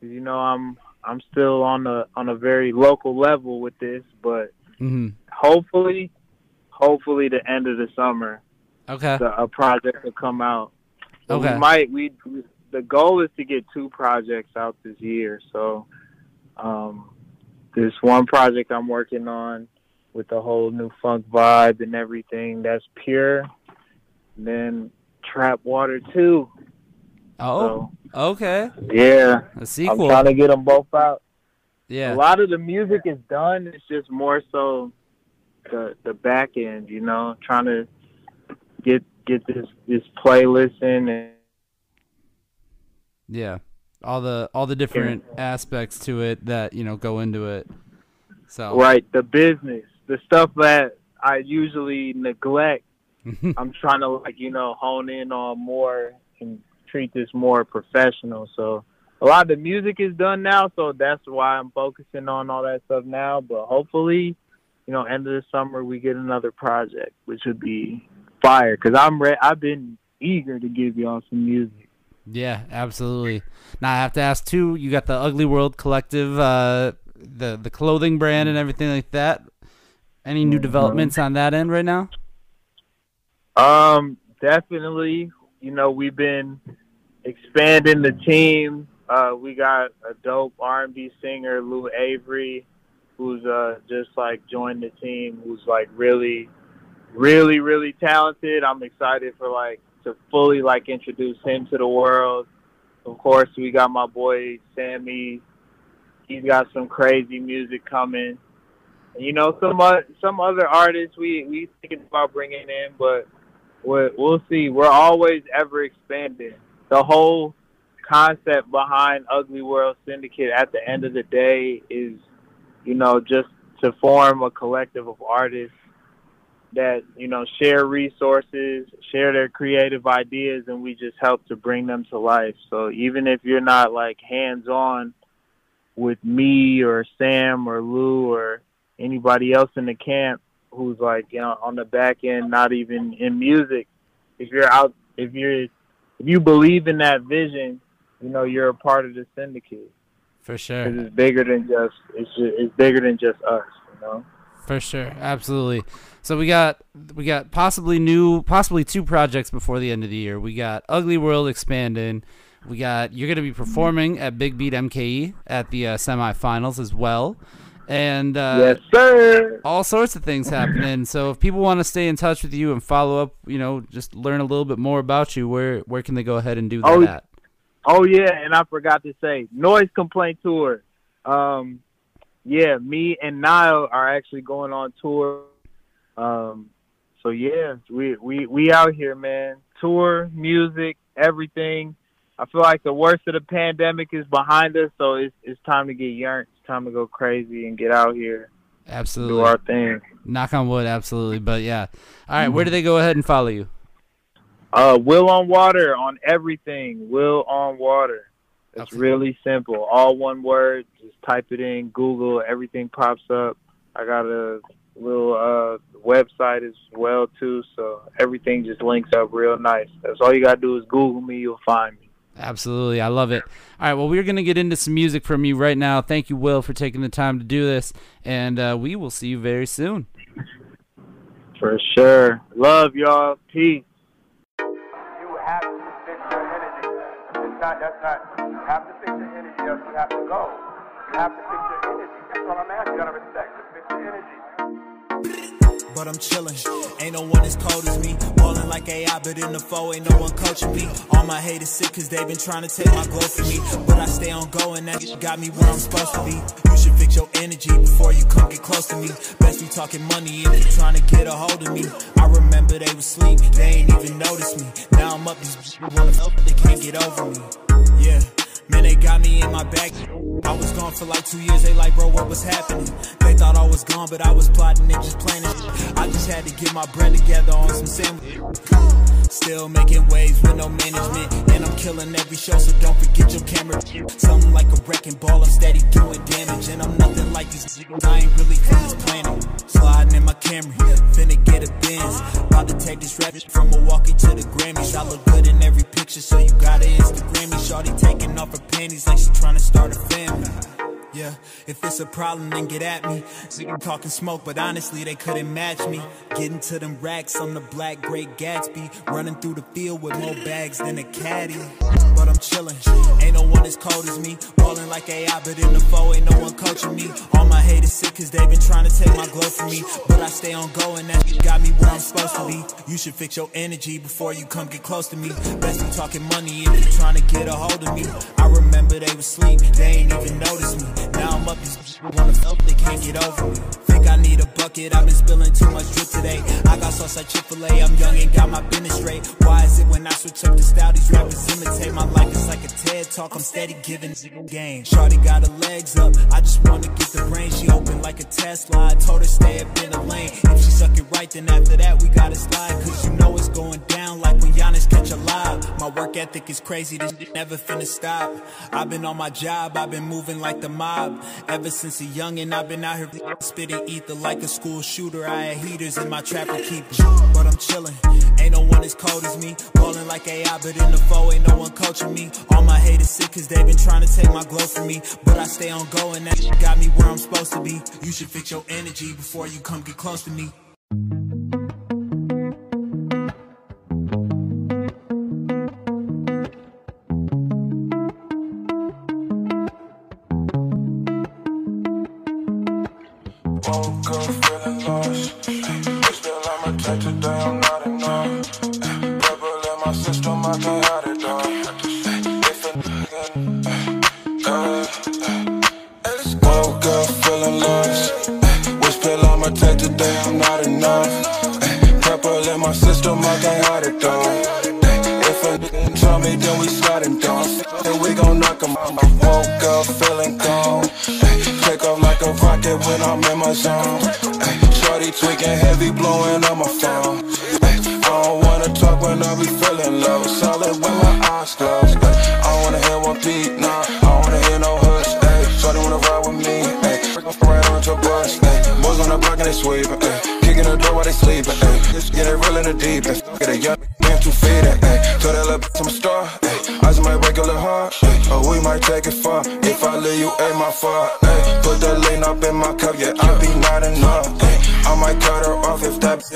You know, I'm I'm still on a on a very local level with this, but Mm-hmm. hopefully, hopefully the end of the summer, Okay. the, a project will come out. So Okay. We might. We the goal is to get two projects out this year. So, um, this one project I'm working on with the whole new funk vibe and everything. That's pure. And then Trap Water too. Oh, okay. Yeah, A sequel. I'm trying to get them both out. Yeah. A lot of the music is done. It's just more so the the back end, you know, trying to get get this this playlist in and Yeah. All the all the different aspects to it that you know go into it. So right the business, the stuff that I usually neglect. [laughs] I'm trying to like you know hone in on more and treat this more professional. So a lot of the music is done now, so that's why I'm focusing on all that stuff now. But hopefully, you know, end of the summer we get another project, which would be fire. Cause I'm re- I've been eager to give y'all some music. Yeah, absolutely. Now I have to ask too. You got the Ugly World Collective, uh, the the clothing brand and everything like that. Any new developments on that end right now? Um, definitely. You know, we've been expanding the team. Uh, we got a dope R&B singer, Lou Avery, who's uh just like joined the team. Who's like really, really, really talented. I'm excited for like to fully like introduce him to the world. Of course, we got my boy Sammy. He's got some crazy music coming. You know, some uh, some other artists we we thinking about bringing in, but we'll, we'll see. We're always ever expanding. The whole concept behind Ugly World Syndicate at the end of the day is, you know, just to form a collective of artists that, you know, share resources, share their creative ideas, and we just help to bring them to life. So even if you're not like hands on with me or Sam or Lou or anybody else in the camp who's like, you know, on the back end, not even in music, if you're out, if you're, if you believe in that vision, you know, you're a part of the syndicate. For sure, it's bigger than just it's just, it's bigger than just us, you know. For sure, absolutely. So we got we got possibly new, possibly two projects before the end of the year. We got Ugly World expanding. We got you're going to be performing at Big Beat MKE at the uh, semifinals as well, and uh, Yes, sir. all sorts of things happening. So if people want to stay in touch with you and follow up, you know, just learn a little bit more about you, where where can they go ahead and do that Oh, at? Oh yeah, and I forgot to say, noise complaint tour. Um, yeah, me and Niall are actually going on tour. Um, so yeah, we we we out here, man. Tour, music, everything. I feel like the worst of the pandemic is behind us, so it's it's time to get yearned. Time to go crazy and get out here, Absolutely. do our thing. Knock on wood, absolutely. But yeah. All right, where do they go ahead and follow you? Uh, Will on Water on everything. Will on Water. It's really simple. All one word. Just type it in. Google. Everything pops up. I got a little uh website as well too, so everything just links up real nice. That's all you gotta do is Google me, you'll find me. Absolutely. I love it. All right. Well, we're going to get into some music from you right now. Thank you, Will, for taking the time to do this. And uh, we will see you very soon. For sure. Love y'all. Peace. You have to fix your energy. It's not, that's not, you have to fix your energy or you have to go. You have to fix your energy. That's what I'm asking. You gotta respect to fix your energy. but I'm chillin'. Ain't no one as cold as me. Ballin' like AI, but in the foe, ain't no one coaching me. All my haters sick, cause they been trying to take my glow from me. But I stay on going, that got me where I'm supposed to be. You should fix your energy before you come get close to me. Best be talking money if you trying to get a hold of me. I remember they was sleep, they ain't even notice me. Now I'm up, these wanna help, they can't get over me. Man, they got me in my bag. I was gone for like two years. They like, bro, what was happening? They thought I was gone, but I was plotting and just planning. I just had to get my bread together on some sandwich. Still making waves with no management. And I'm killing every show, so don't forget your camera. Something like a wrecking ball, I'm steady doing damage. And I'm nothing like these. I ain't really from this planet. Sliding in my Camry, finna get a Benz. About to take this rap from Milwaukee to the Grammys. I look good in every picture, so you gotta Instagram me. Shorty taking off her panties like she trying to start a family. Yeah, if it's a problem, then get at me. Nigga talking smoke, but honestly, they couldn't match me. Getting to them racks, I'm the black great Gatsby. Running through the field with more bags than a caddy. But I'm chillin', ain't no one as cold as me. Ballin' like AI, but in the foe, ain't no one coaching me. All my haters sick, cause they been trying to take my glow from me. But I stay on go, and that got me where I'm supposed to be. You should fix your energy before you come get close to me. Best be talking money if you trying to get a hold of me. I remember they was sleep, they ain't even notice me. Now I'm up, these bitches wanna help, they can't get over me. Think I need a bucket, I've been spilling too much drip today. I got sauce like Chick-fil-A, I'm young and got my business straight. Why is it when I switch up the style, these rappers imitate my life? It's like a TED talk, I'm steady giving game. Shorty got her legs up, I just wanna get the brain. She open like a Tesla, I told her stay up in the lane. If she suck it right, then after that we gotta slide. Cause you know it's going down like when Giannis catch a lob. My work ethic is crazy, this never finna stop. I've been on my job, I've been moving like the mob. Ever since a youngin', I've been out here spitting ether like a school shooter. I had heaters in my trapper keeper, but I'm chillin'. Ain't no one as cold as me. Ballin' like AI, but in the foe, ain't no one coaching me. All my haters sick, cause they been trying to take my glow from me. But I stay on go, and that got me where I'm supposed to be. You should fix your energy before you come get close to me. Blowing on my phone. I don't wanna talk when I be feeling low. Solid when my eyes closed. I don't wanna hear one beat, nah. I don't wanna hear no hush. Shorty wanna ride with me. Ay, right onto a bus. Ay, boys on the block and they sweeping. Ay, kicking the door while they sleeping. Ay, just get it real in the deep. Ay, get a young man two feet. Ay, tell that little bitch I'm a star. Ay, eyes might break a little heart. Ay, or oh, we might take it far. If I leave you, ain't my fault.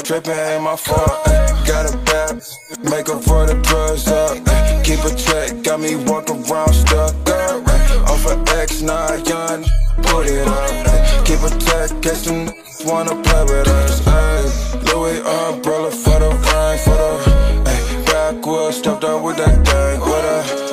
Trippin' ain't my fault. Got a bad, make her for the drugs up. Keep a check, got me walking around stuck up. Ay, off of X9, young, put it up. Keep a check, case them wanna play with us. Ay, Louis umbrella for the rain, for the backwoods, stepped up with that thing, with a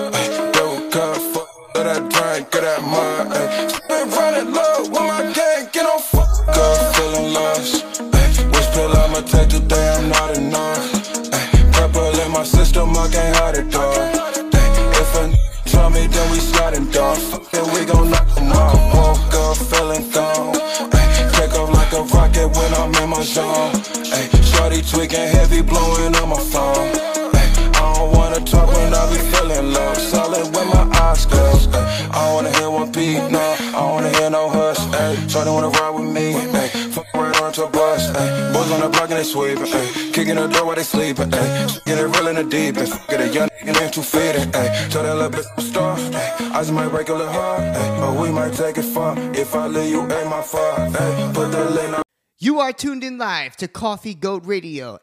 And they sweeping, ayy. Kicking the door while they sleeping, ayy. Get it real in the deep end. Get a young nigga named two feet ayy. Tell that little bitch I'm star, ayy. I might break a little heart, ayy. But we might take it far. If I leave you, ain't my fault, ayy. Put the lane on. You are tuned in live to Coffee Goat Radio.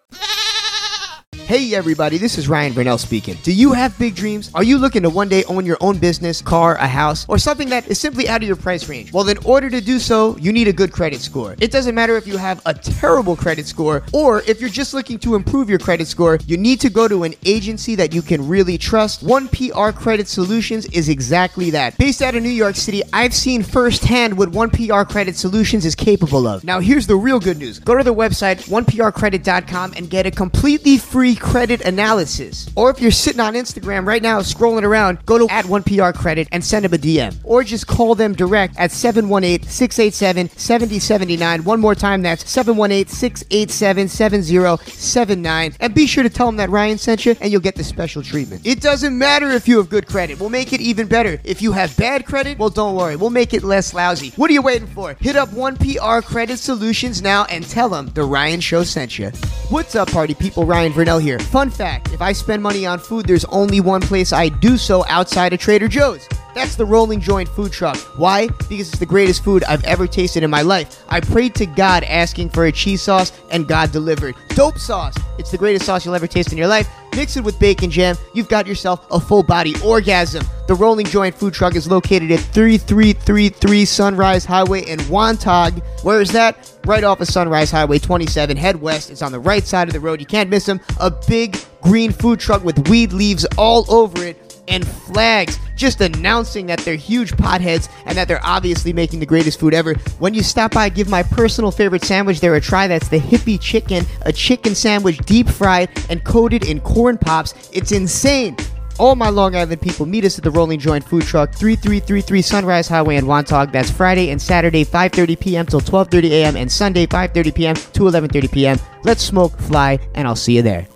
Hey everybody, this is Ryan Vernell speaking. Do you have big dreams? Are you looking to one day own your own business, car, a house, or something that is simply out of your price range? Well, in order to do so, you need a good credit score. It doesn't matter if you have a terrible credit score or if you're just looking to improve your credit score, you need to go to an agency that you can really trust. 1PR Credit Solutions is exactly that. Based out of New York City, I've seen firsthand what 1PR Credit Solutions is capable of. Now, here's the real good news. Go to the website 1prcredit.com and get a completely free credit analysis. Or if you're sitting on Instagram right now scrolling around, go to at 1PR Credit and send them a DM. Or just call them direct at 718-687-7079. One more time, that's 718-687-7079. And be sure to tell them that Ryan sent you and you'll get the special treatment. It doesn't matter if you have good credit. We'll make it even better. If you have bad credit, well, don't worry. We'll make it less lousy. What are you waiting for? Hit up 1PR Credit Solutions now and tell them the Ryan Show sent you. What's up, party people? Ryan Vernell here. Fun fact if I spend money on food, there's only one place I do so outside of Trader Joe's. That's the Rolling Joint food truck. Why? Because it's the greatest food I've ever tasted in my life. I prayed to God asking for a cheese sauce, and God delivered. Dope sauce. It's the greatest sauce you'll ever taste in your life. Mix it with bacon jam. You've got yourself a full body orgasm. The Rolling Joint food truck is located at 3333 Sunrise Highway in Wantagh. Where is that? Right off of Sunrise Highway 27. Head west. It's on the right side of the road. You can't miss them. A big green food truck with weed leaves all over it and flags just announcing that they're huge potheads and that they're obviously making the greatest food ever. When you stop by, give my personal favorite sandwich there a try. That's the hippie chicken, a chicken sandwich deep fried and coated in corn pops. It's insane. All my Long Island people meet us at the Rolling Joint Food Truck, 3333 Sunrise Highway in Wantagh. That's Friday and Saturday, 5:30 p.m. till 12:30 a.m. and Sunday, 5:30 p.m. to 11:30 p.m. Let's smoke, fly, and I'll see you there.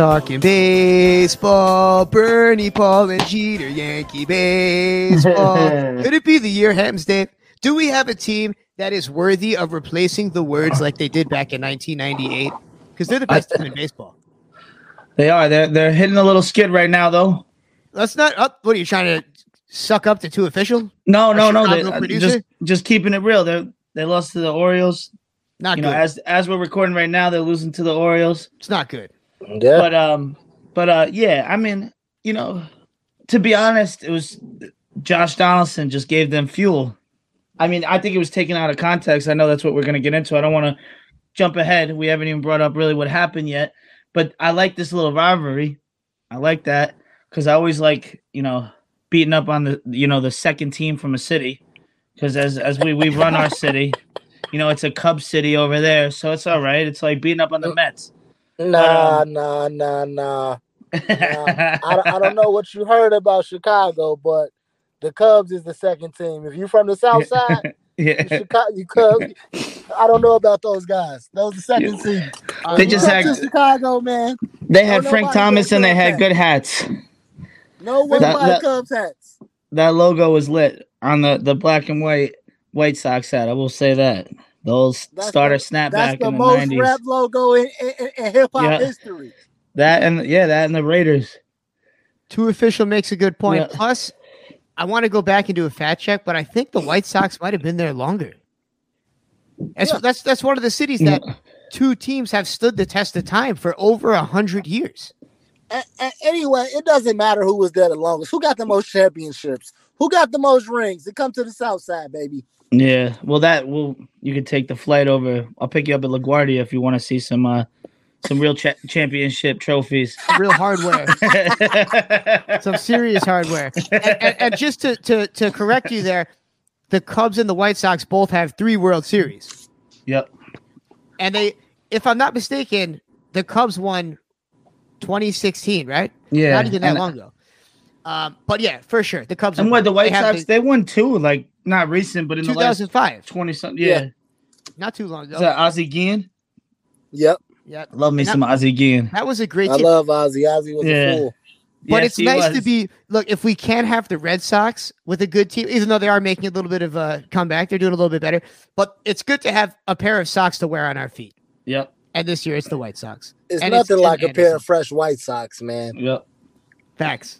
talking baseball. Bernie, Paul, and Jeter, Yankee baseball. [laughs] Could it be the year, Hams Do we have a team that is worthy of replacing the words like they did back in 1998? Because they're the best I, team in baseball. They are. They're they're hitting a little skid right now, though. That's not up. What are you trying to suck up to? Two official? No, no, no. They, uh, just just keeping it real. They they lost to the Orioles. Not you good. Know, as as we're recording right now, they're losing to the Orioles. It's not good. Yeah. But um, but uh, yeah. I mean, you know, to be honest, it was Josh Donaldson just gave them fuel. I mean, I think it was taken out of context. I know that's what we're gonna get into. I don't want to jump ahead. We haven't even brought up really what happened yet. But I like this little rivalry. I like that because I always like you know beating up on the you know the second team from a city because as as we we run our city, you know it's a Cub city over there, so it's all right. It's like beating up on the Mets. Nah, Um, nah, nah, nah. [laughs] nah. I, don't- I don't know what you heard about Chicago, but the Cubs is the second team. If you're from the South Side, [laughs] Yeah. you Chicago, you Cubs. I don't know about those guys. Those the second team. They just had- Chicago, man. They had Don't Frank Thomas and they had hats. good hats. No one That- that- Cubs hats. That logo was lit on the the black and white White Sox hat. I will say that the old s- That's starter the, snapback That's the in the most nineties. rap logo in, in, in hip hop Yeah. history. That and yeah, that and the Raiders. Two official makes a good point. Yeah. Plus, I want to go back and do a fact check, but I think the White Sox might have been there longer. That's that's that's one of the cities that two teams have stood the test of time for over a hundred years. A- a- anyway, it doesn't matter who was there the longest. Who got the most championships? Who got the most rings? It come to the South Side, baby. Yeah, well, that will you could take the flight over. I'll pick you up at LaGuardia if you want to see some uh some real cha- championship trophies. Real hardware. [laughs] Some serious hardware. And, and- and just to, to to correct you there, the Cubs and the White Sox both have three World Series. Yep. And they, if I'm not mistaken, the Cubs won 2016, right? Yeah, Not even that long ago. Um, but yeah, for sure, the Cubs. And what the White they Sox? the- they won two, like not recent, but in the last 2005, twenty something. Yeah. Yeah, not too long ago. is that Ozzie Guillen? Yep. Yeah, Love me And some that, Ozzie Guillen. that was a great I team. love Ozzie. Ozzie was Yeah. a fool. But Yes, it's he nice to be look if we can't have the Red Sox with a good team, even though they are making a little bit of a comeback, they're doing a little bit better. But it's good to have a pair of socks to wear on our feet. Yep. And this year it's the White Sox. It's And nothing Tim like a pair of fresh White Sox, man. Yep. Facts.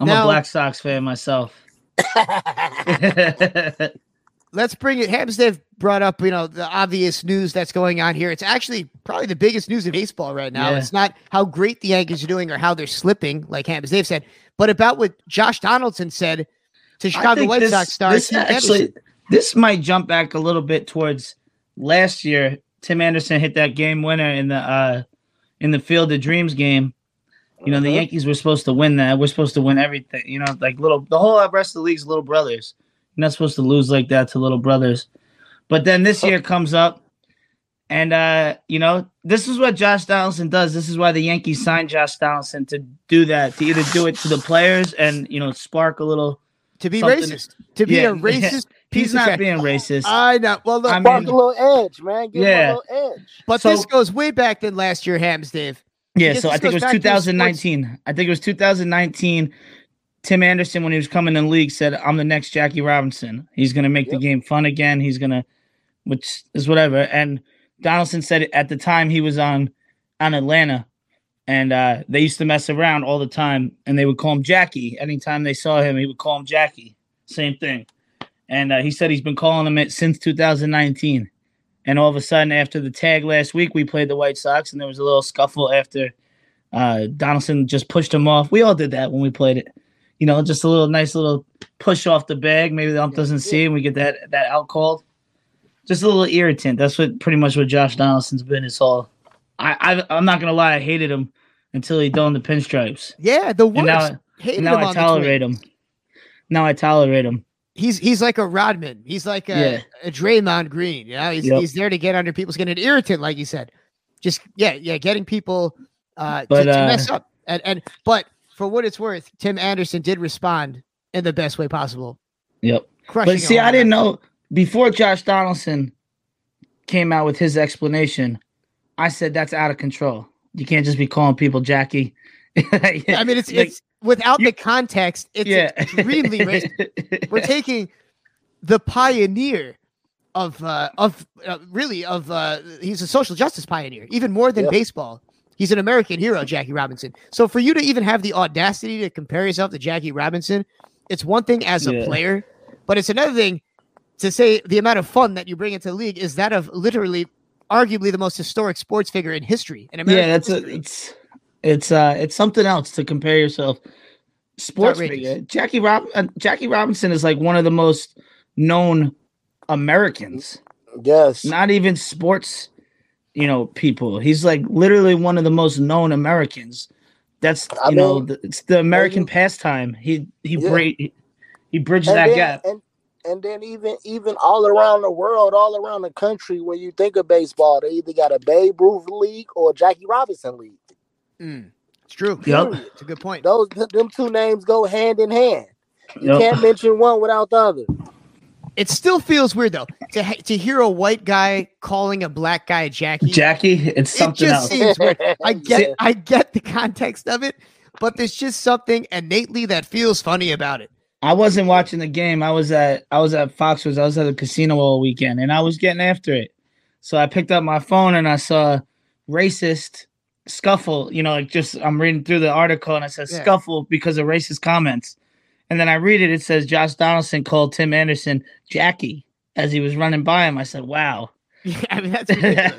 I'm Now- a Black Sox fan myself. [laughs] Let's bring it. Hamsdev brought up, you know, the obvious news that's going on here. It's actually probably the biggest news in baseball right now. Yeah. It's not how great the Yankees are doing or how they're slipping, like Hamsdev said, but about what Josh Donaldson said to Chicago White this- Sox star. This actually, Anderson. this might jump back a little bit towards last year. Tim Anderson hit that game winner in the uh in the Field of Dreams game. You know, the Uh-huh. Yankees were supposed to win that. We're supposed to win everything. You know, like little the whole rest of the league's little brothers. You're not supposed to lose like that to little brothers. But then this year comes up, and uh, you know, this is what Josh Donaldson does. This is why the Yankees signed Josh Donaldson to do that, to either do it to the players and you know, spark a little to be something- racist, to be Yeah, a racist. [laughs] He's not being racist. I know. Well, look, I Spark mean- a little edge, man. Give Yeah. him a little edge. but So- this goes way back than last year, Hams, Dave. Yeah, so I think it was back to the sports- 2019. I think it was 2019. Tim Anderson, when he was coming in the league, said, "I'm the next Jackie Robinson. He's going to make the game fun again. He's going to, which is whatever." And Donaldson said at the time he was on on Atlanta, and uh, they used to mess around all the time, and they would call him Jackie. Anytime they saw him, he would call him Jackie. Same thing. And uh, he said he's been calling him it since 2019. And all of a sudden, after the tag last week, we played the White Sox, and there was a little scuffle after uh, Donaldson just pushed him off. We all did that when we played it. You know, just a little nice little push off the bag. Maybe the ump doesn't see, and we get that that out called. Just a little irritant. That's what pretty much what Josh Donaldson's been his whole. I, I I'm not gonna lie, I hated him until he donned the pinstripes. Yeah, the And now, worst. Hated now I tolerate him. Now I tolerate him. He's he's like a Rodman. He's like a, Yeah. a Draymond Green. You know, he's, Yep. he's there to get under people's skin. An irritant, like you said. Just yeah, yeah, getting people uh, to, But, to uh, mess up. And and but for what it's worth, Tim Anderson did respond in the best way possible. Yep. Crushing but see, I didn't know before Josh Donaldson came out with his explanation. I said that's out of control. You can't just be calling people Jackie. [laughs] I mean, it's Like, it's without the context, it's Yeah. extremely [laughs] racist. We're taking the pioneer of uh, of uh, really of uh, he's a social justice pioneer, even more than Yeah. baseball. He's an American hero, Jackie Robinson. So for you to even have the audacity to compare yourself to Jackie Robinson, it's one thing as a Yeah. player, but it's another thing to say the amount of fun that you bring into the league is that of literally, arguably the most historic sports figure in history. In American yeah, that's a, it's it's uh it's something else to compare yourself. Sports figure. Jackie Rob uh, Jackie Robinson is like one of the most known Americans. Yes. Not even sports, you know, people. He's like literally one of the most known Americans. That's you I know, the, it's the American pastime. He he Yeah. bra- he, he bridges and that then, gap. And, and then even even all around the world, all around the country, when you think of baseball, they either got a Babe Ruth league or Jackie Robinson league. Mm, it's true. Yep. It's a good point. Those them two names go hand in hand. You Yep. can't mention one without the other. It still feels weird though to ha- to hear a white guy calling a black guy Jackie. Jackie, it's something it something just else. seems weird. I [laughs] get See- I get the context of it, but there's just something innately that feels funny about it. I wasn't watching the game. I was at I was at Foxwoods. I was at the casino all weekend, and I was getting after it. So I picked up my phone and I saw racist scuffle. You know, like just I'm reading through the article and it says Yeah. scuffle because of racist comments. And then I read it. It says Josh Donaldson called Tim Anderson Jackie as he was running by him. I said, "Wow." [laughs] I mean that's [laughs] ridiculous.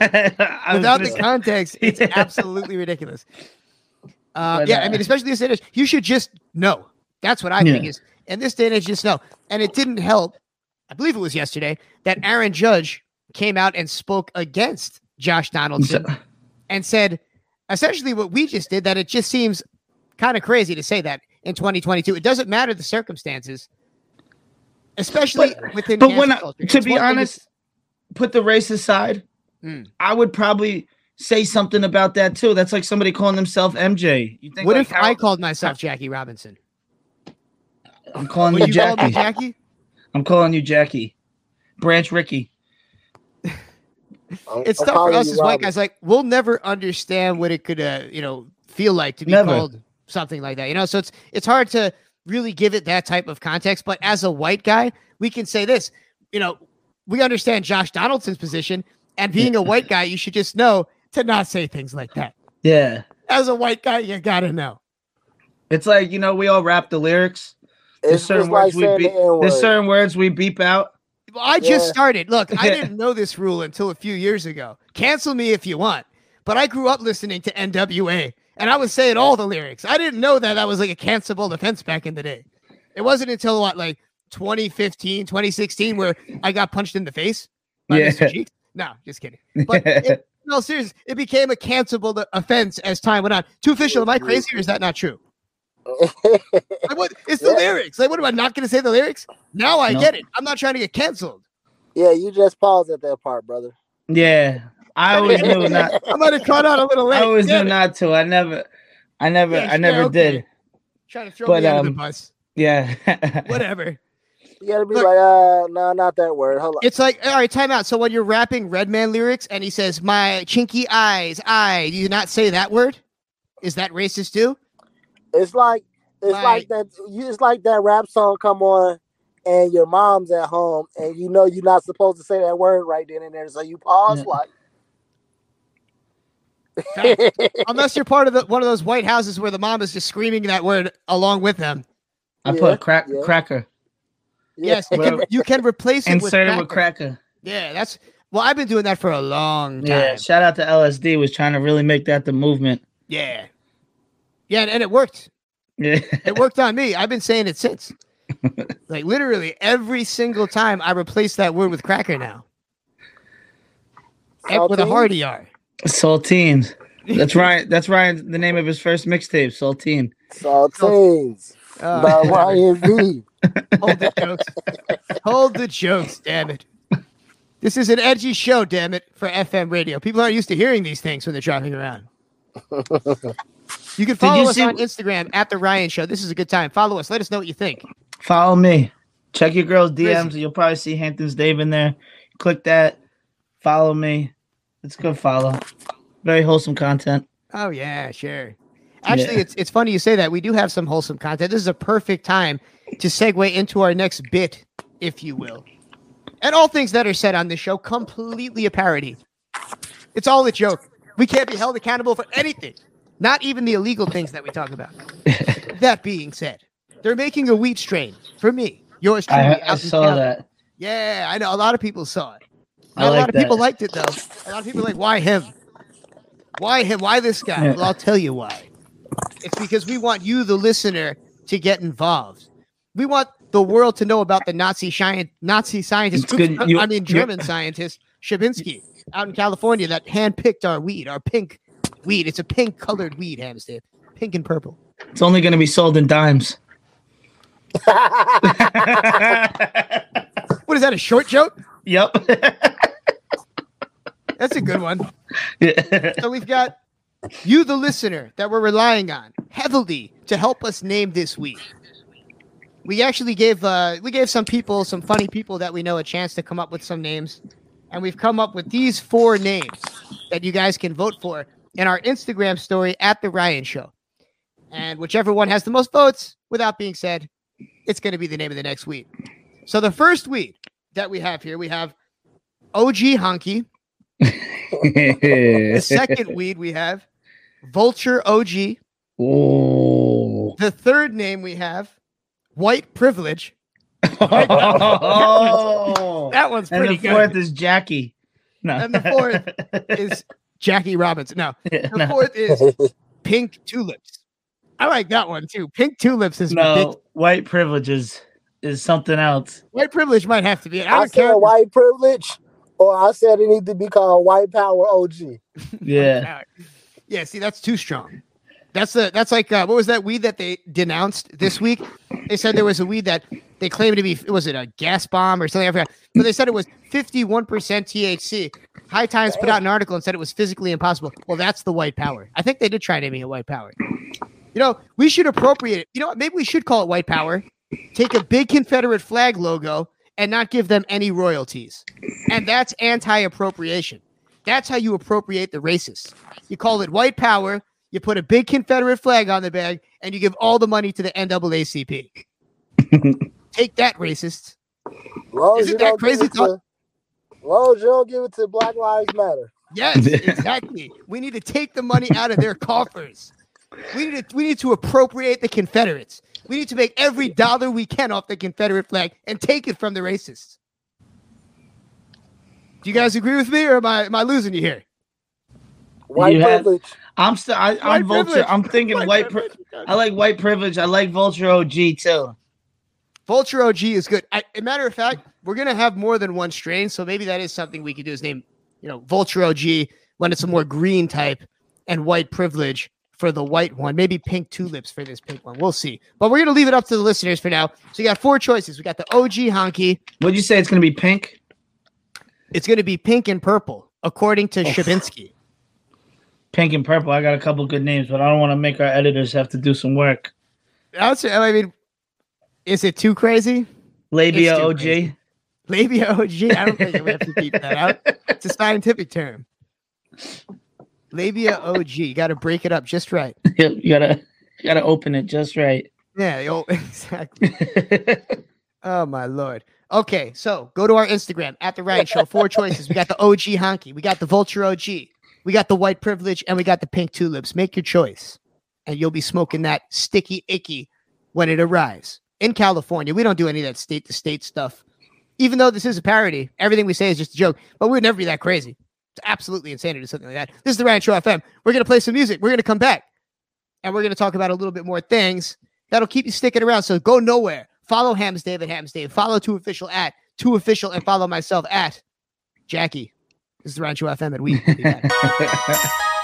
Without the [laughs] context, it's absolutely ridiculous. Uh, But, yeah, uh, I mean, especially this day age, you should just know. That's what I think is. And this day and age, just know. And it didn't help. I believe it was yesterday that Aaron Judge came out and spoke against Josh Donaldson and said essentially what we just did. That it just seems kind of crazy to say that in 2022. It doesn't matter the circumstances, especially within. But when I, to It's be honest, put the race aside, Mm. I would probably say something about that too. That's like somebody calling themselves MJ. You think what like if I called myself Jackie Robinson? I'm calling you you Jackie. Jackie? I'm calling you Jackie. Branch Rickey. It's tough for us as white guys. Like we'll never understand what it could, uh, you know, feel like to be Never. called something like that. You know, so it's it's hard to really give it that type of context. But as a white guy, we can say this. You know, we understand Josh Donaldson's position, and being a white guy, you should just know to not say things like that. Yeah. As a white guy, you gotta know. It's like, you know, we all rap the lyrics. There's It's certain just like words we saying beep. the There's certain words we beep out. I just Yeah. started. Look, I [laughs] didn't know this rule until a few years ago. Cancel me if you want, but I grew up listening to NWA, and I was saying all the lyrics. I didn't know that that was like a cancelable offense back in the day. It wasn't until what, like 2015, 2016, where I got punched in the face by Yeah. Mr. Cheeks. No, just kidding. But it, [laughs] no, seriously, it became a cancelable offense as time went on. Two Official. Am I crazy or is that not true? Like, what? It's the [laughs] lyrics. Like, what am I not going to say the lyrics? Now I No. get it. I'm not trying to get canceled. Yeah, you just paused at that part, brother. Yeah. I always knew [laughs] not I might have caught out a little late. I always Damn knew it. not to. I never I never Yeah, I never sure, okay. did. Trying to throw But me under the um bus. yeah. [laughs] Whatever. You gotta be like, uh, no, not that word. Hold on. It's like, all right, time out. So when you're rapping Redman lyrics and he says, my chinky eyes, I, do you not say that word? Is that racist too? It's like it's like that. You it's like that rap song come on, and your mom's at home, and you know you're not supposed to say that word right then and there, so you pause like. [laughs] Unless you're part of the one of those white houses where the mom is just screaming that word along with them. I put crack cracker. Yes, you can, you can replace it with Insert it cracker. with cracker. Yeah, that's well, I've been doing that for a long time. Yeah. Shout out to LSD was trying to really make that the movement. Yeah. Yeah, and, and it worked. Yeah. It worked on me. I've been saying it since. [laughs] like literally every single time I replace that word with cracker now. And with a Saltine? hard ER. Saltine. That's [laughs] Ryan. That's Ryan. The name of his first mixtape, Saltine. Saltines. Oh, by whatever. [laughs] Ryan V. Hold the jokes. Hold the jokes, damn it. This is an edgy show, damn it, for FM radio. People aren't used to hearing these things when they're driving around. You can follow you us see- on Instagram at the Ryan Show. This is a good time. Follow us. Let us know what you think. Follow me. Check your girl's DMs. You'll probably see Hamptons Dave in there. Click that. Follow me. It's a good follow. Very wholesome content. Oh yeah, sure. Actually, Yeah. it's it's funny you say that. We do have some wholesome content. This is a perfect time to segue into our next bit, if you will. And all things that are said on this show completely a parody. It's all a joke. We can't be held accountable for anything, not even the illegal things that we talk about. [laughs] that being said, they're making a wheat strain for me. Yours truly. I, I saw that. Yeah, I know. A lot of people saw it. I a like lot of people liked it though. A lot of people like, why him? Why him? Why this guy? Yeah. Well, I'll tell you why. It's because we want you, the listener, to get involved. We want the world to know about the Nazi sci- Nazi scientist. You- I mean, German scientist Shabinsky out in California that handpicked our weed, our pink weed. It's a pink colored weed, Hamstead. Pink and purple. It's only going to be sold in dimes. [laughs] What is that? A short joke? Yep. [laughs] That's a good one. so we've got you, the listener, that we're relying on heavily to help us name this week. We actually gave uh, we gave some people, some funny people that we know, a chance to come up with some names, and we've come up with these four names that you guys can vote for in our Instagram story at the Ryan Show. And whichever one has the most votes, without being said, it's going to be the name of the next weed. So the first weed that we have here, we have OG Honky. [laughs] the second weed we have Vulture OG. Oh. The third name we have White Privilege. Oh. [laughs] that one's and pretty the fourth good. is Jackie. No. And the fourth [laughs] is Jackie Robinson. No, the [laughs] no. fourth is [laughs] Pink Tulips. I like that one too. Pink Tulips is no, ridiculous. white privilege is is something else. White Privilege might have to be. I I, don't said care. white privilege, or I said it need to be called white power OG. [laughs] Yeah. Yeah, see, that's too strong. That's the that's like uh, what was that weed that they denounced this week? They said there was a weed that they claimed to be was it a gas bomb or something? I forgot. But they said it was fifty one percent THC. High Times put out an article and said it was physically impossible. Well, that's the white power. I think they did try naming it white power. You know, we should appropriate it. You know what? Maybe we should call it white power. Take a big Confederate flag logo and not give them any royalties. And that's anti appropriation. That's how you appropriate the racists. You call it white power, you put a big Confederate flag on the bag, and you give all the money to the NAACP. [laughs] Take that, racists. As Isn't that crazy it to- long as you don't give it to Black Lives Matter. Yes, exactly. [laughs] we need to take the money out of their coffers. We need to we need to appropriate the Confederates. We need to make every dollar we can off the Confederate flag and take it from the racists. Do you guys agree with me, or am I am I losing you here? White You had- privilege. I'm still. I, White I'm vulture. privilege. I'm thinking White white. pri- I like white privilege. I like vulture OG too. Vulture OG is good. I, a matter of fact, we're gonna have more than one strain, so maybe that is something we could do. Is name, you know, Vulture OG when it's a more green type, and White Privilege for the white one. Maybe Pink Tulips for this pink one. We'll see. But we're gonna leave it up to the listeners for now. So you got four choices. We got the OG honky. What'd you say? It's gonna be pink. It's gonna be pink and purple, according to oh. Shabinsky. Pink and purple. I got a couple good names, but I don't want to make our editors have to do some work. That's. I mean, is it too crazy? Labia too OG. crazy. Labia OG. I don't think we have to keep that out. It's a scientific term. Labia OG. You got to break it up just right. [laughs] you gotta you gotta open it just right. Yeah, [laughs] exactly. oh my lord. Okay, so go to our Instagram at the Ryan Show. Four choices. We got the OG honky, we got the Vulture OG, we got the white privilege, and we got the pink tulips. Make your choice, and you'll be smoking that sticky icky when it arrives in California. We don't do any of that state to state stuff. Even though this is a parody, everything we say is just a joke. But we would never be that crazy. It's absolutely insane to do something like that. This is the Ryan Show FM. We're gonna play some music. We're gonna come back and we're going to talk about a little bit more things that'll keep you sticking around. So go nowhere. Follow Hams David Hams Dave. Follow Two Official at Two Official, and follow myself at Jackie. This is the Ryan Show FM, and we. [laughs]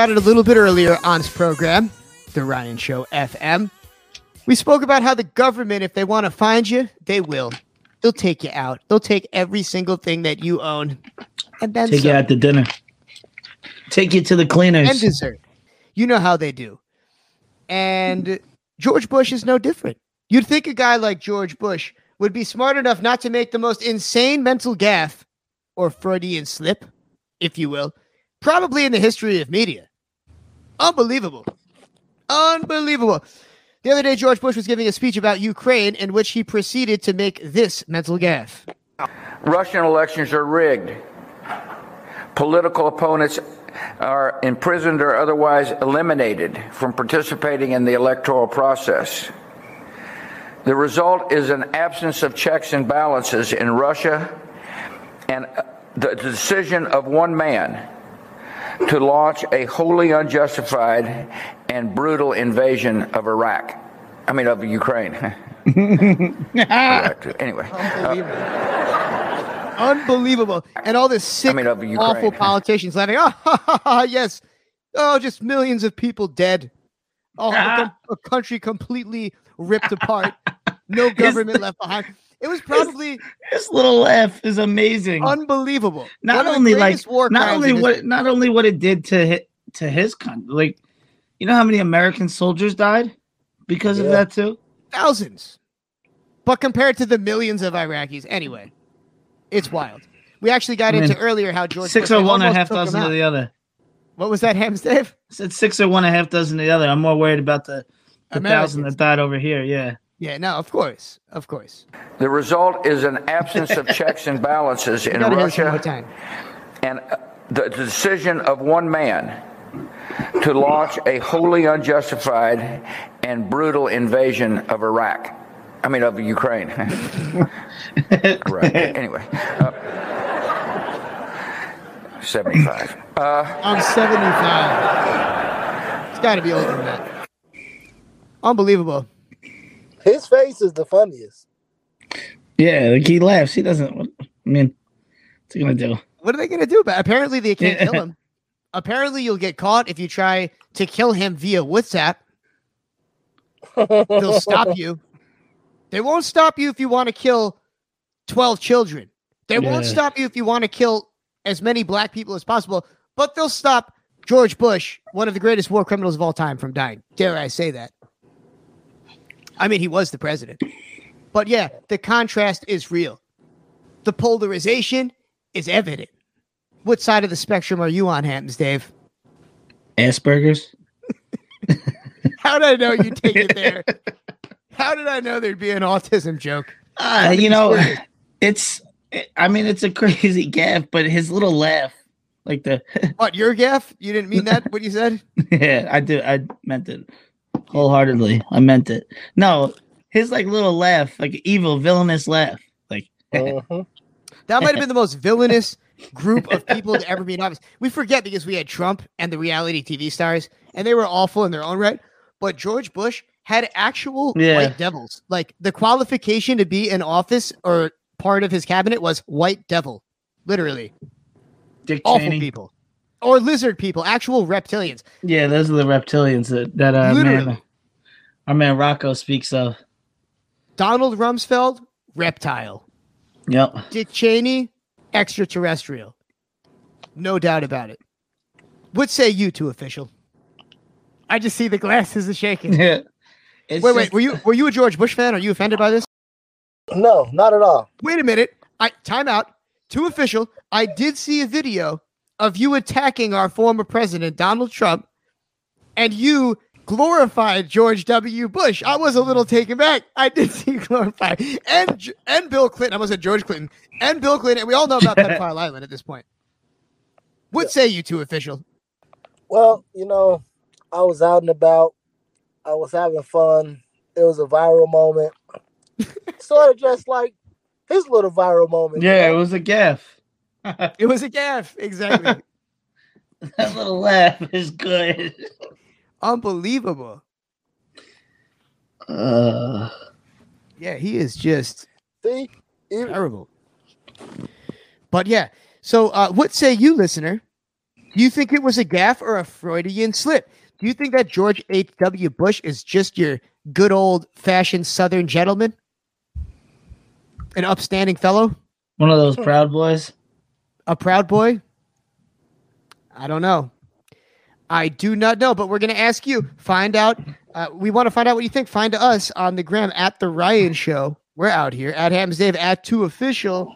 about it a little bit earlier on this program, The Ryan Show FM. We spoke about how the government, if they want to find you, they will. They'll take you out. They'll take every single thing that you own. And then take some. you out to dinner. Take you to the cleaners. And dessert. You know how they do. And George Bush is no different. You'd think a guy like George Bush would be smart enough not to make the most insane mental gaffe or Freudian slip, if you will, probably in the history of media. Unbelievable. Unbelievable. The other day, George Bush was giving a speech about Ukraine in which he proceeded to make this mental gaffe. Russian elections are rigged. Political opponents are imprisoned or otherwise eliminated from participating in the electoral process. The result is an absence of checks and balances in Russia and the decision of one man to launch a wholly unjustified and brutal invasion of Iraq. I mean, of Ukraine. [laughs] Correct. Anyway. Unbelievable. unbelievable, And all this sick, I mean, of Ukraine. awful [laughs] politicians laughing. Oh, ah, ha, ha, ha, yes. Oh, just millions of people dead. Oh, a, com- [laughs] a country completely ripped apart. No government left behind. It was [laughs] probably His little laugh is amazing. unbelievable. not only like not only his- what not only what it did to to his country, like you know how many American soldiers died because of that too. thousands. But compared to the millions of Iraqis, anyway, it's wild. We actually got I mean, into earlier how George Six oh or one, a half dozen of the other. What was that, Hams Dave? I said six or one, a half dozen the other. I'm more worried about the, the thousand that died over here. Yeah. Yeah, no, of course, of course. The result is an absence of checks and balances in gotta hear this one more Russia and uh, the decision of one man to launch a wholly unjustified and brutal invasion of Iraq. I mean, of Ukraine. [laughs] right. Anyway. Uh, 75. Uh, I'm 75. It's got to be older than that. Unbelievable. His face is the funniest. Yeah, like he laughs. He doesn't. I mean, what's he gonna do? What are they going to do about it? Apparently, they can't Yeah. [laughs] kill him. Apparently, you'll get caught if you try to kill him via WhatsApp. They'll stop [laughs] you. They won't stop you if you want to kill 12 children. They won't stop you if you want to kill as many black people as possible, but they'll stop George Bush, one of the greatest war criminals of all time, from dying. Dare I say that? I mean, he was the president. But yeah, the contrast is real. The polarization is evident. What side of the spectrum are you on, Hamptons, Dave? Asperger's. [laughs] How did I know you'd take it there? [laughs] How did I know there'd be an autism joke? Uh, you know, [laughs] it's. I mean, it's a crazy gaff, but his little laugh, like the. What, your gaff? You didn't mean that, what you said? yeah, I do. I meant it wholeheartedly. I meant it. No, his like little laugh, like evil, villainous laugh, like. [laughs] Uh-huh. That might have been the most villainous group of people to ever be in office. We forget because we had Trump and the reality TV stars, and they were awful in their own right. But George Bush had actual Yeah. white devils. Like the qualification to be in office or part of his cabinet was white devil, literally. Dick Awful Cheney. people. Or lizard people, actual reptilians. Yeah, those are the reptilians that that uh, man, our man Rocco speaks of. Donald Rumsfeld, reptile. Yep. Dick Cheney, extraterrestrial. No doubt about it. What say you two official? I just see the glasses are shaking. [laughs] Yeah. wait, wait. Were you were you a George Bush fan? Are you offended by this? No, not at all. Wait a minute. I time out. Two Official. I did see a video of you attacking our former president Donald Trump, and you glorified George W. Bush. I was a little taken back. I did see [laughs] you glorify and and Bill Clinton. I was at George Clinton and Bill Clinton. And we all know about pedophile [laughs] island at this point. What say you two official? Well, you know, I was out and about. I was having fun. It was a viral moment. [laughs] sort of just like his little viral moment. you Yeah, it was a gaff. It was a gaff. Exactly. [laughs] that little laugh is good. Unbelievable. Uh, Yeah, he is just See? terrible. But yeah, so uh, what say you, listener? Do you think it was a gaff or a Freudian slip? Do you think that George H.W. Bush is just your good old fashioned Southern gentleman? An upstanding fellow? one of those proud boys. A proud boy? I don't know. I do not know, but we're going to ask you. Find out. Uh, we want to find out what you think. Find us on the gram at the Ryan Show. We're out here at Hams Dave at Two Official.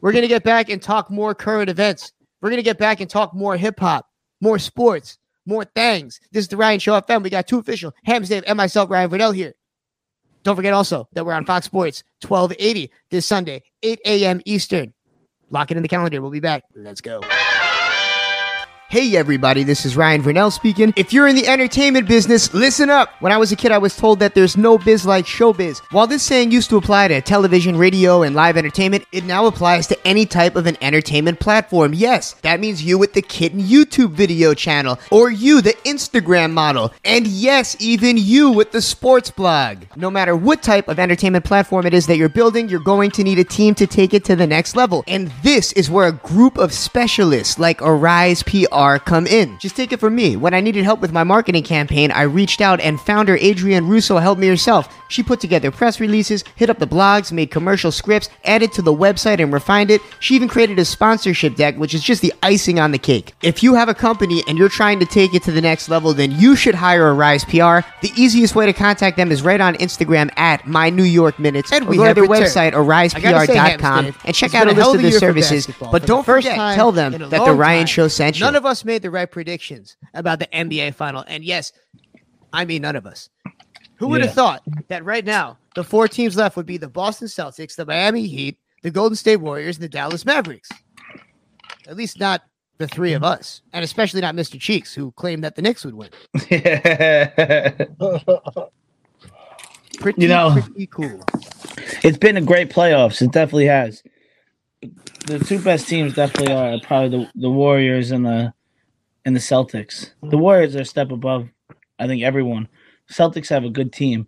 We're going to get back and talk more current events. We're going to get back and talk more hip hop, more sports, more things. This is the Ryan Show FM. We got two official Hams Dave and myself, Ryan Verdell here. Don't forget also that we're on Fox Sports 1280 this Sunday, 8 a.m. Eastern. Lock it in the calendar. We'll be back. Let's go. Hey everybody, this is Ryan Vernell speaking. If you're in the entertainment business, listen up. When I was a kid, I was told that there's no biz like showbiz. While this saying used to apply to television, radio, and live entertainment, it now applies to any type of an entertainment platform. Yes, that means you with the Kitten YouTube video channel, or you, the Instagram model, and yes, even you with the sports blog. No matter what type of entertainment platform it is that you're building, you're going to need a team to take it to the next level. And this is where a group of specialists like Arise PR come in. Just take it from me. When I needed help with my marketing campaign, I reached out and founder Adrienne Russo helped me herself. She put together press releases, hit up the blogs, made commercial scripts, added to the website and refined it. She even created a sponsorship deck, which is just the icing on the cake. If you have a company and you're trying to take it to the next level, then you should hire Arise PR. The easiest way to contact them is right on Instagram at My New York Minutes. And we go have to their their- website, I gotta say, Hams, arisepr.com, and check it's out a a list of of a the services. But don't first forget, tell them that the Ryan Show sent you. none of us made the right predictions about the NBA final. And yes, I mean none of us. Who would have Yeah. thought that right now the four teams left would be the Boston Celtics, the Miami Heat, the Golden State Warriors, and the Dallas Mavericks? At least not the three of us, and especially not Mr. Cheeks, who claimed that the Knicks would win. [laughs] Pretty, You know- pretty cool. It's been a great playoffs. It definitely has. The two best teams definitely are probably the, the Warriors and the and the Celtics. The Warriors are a step above, I think, everyone. Celtics have a good team.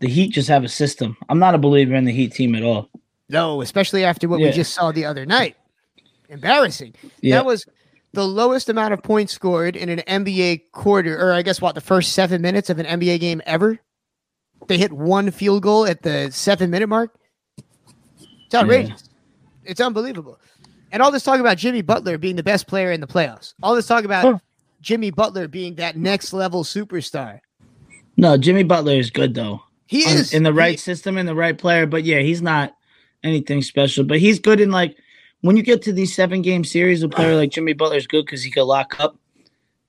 The Heat just have a system. I'm not a believer in the Heat team at all. No, especially after what we just saw the other night. Embarrassing. Yeah. That was the lowest amount of points scored in an NBA quarter, or I guess what, the first seven minutes of an NBA game ever? They hit one field goal at the seven minute mark. It's outrageous. It's unbelievable. And all this talk about Jimmy Butler being the best player in the playoffs. All this talk about Jimmy Butler being that next level superstar. No, Jimmy Butler is good though. He is. in the right system and the right player, but yeah, he's not anything special. But he's good in like when you get to these seven game series, a player like Jimmy Butler is good because he can lock up,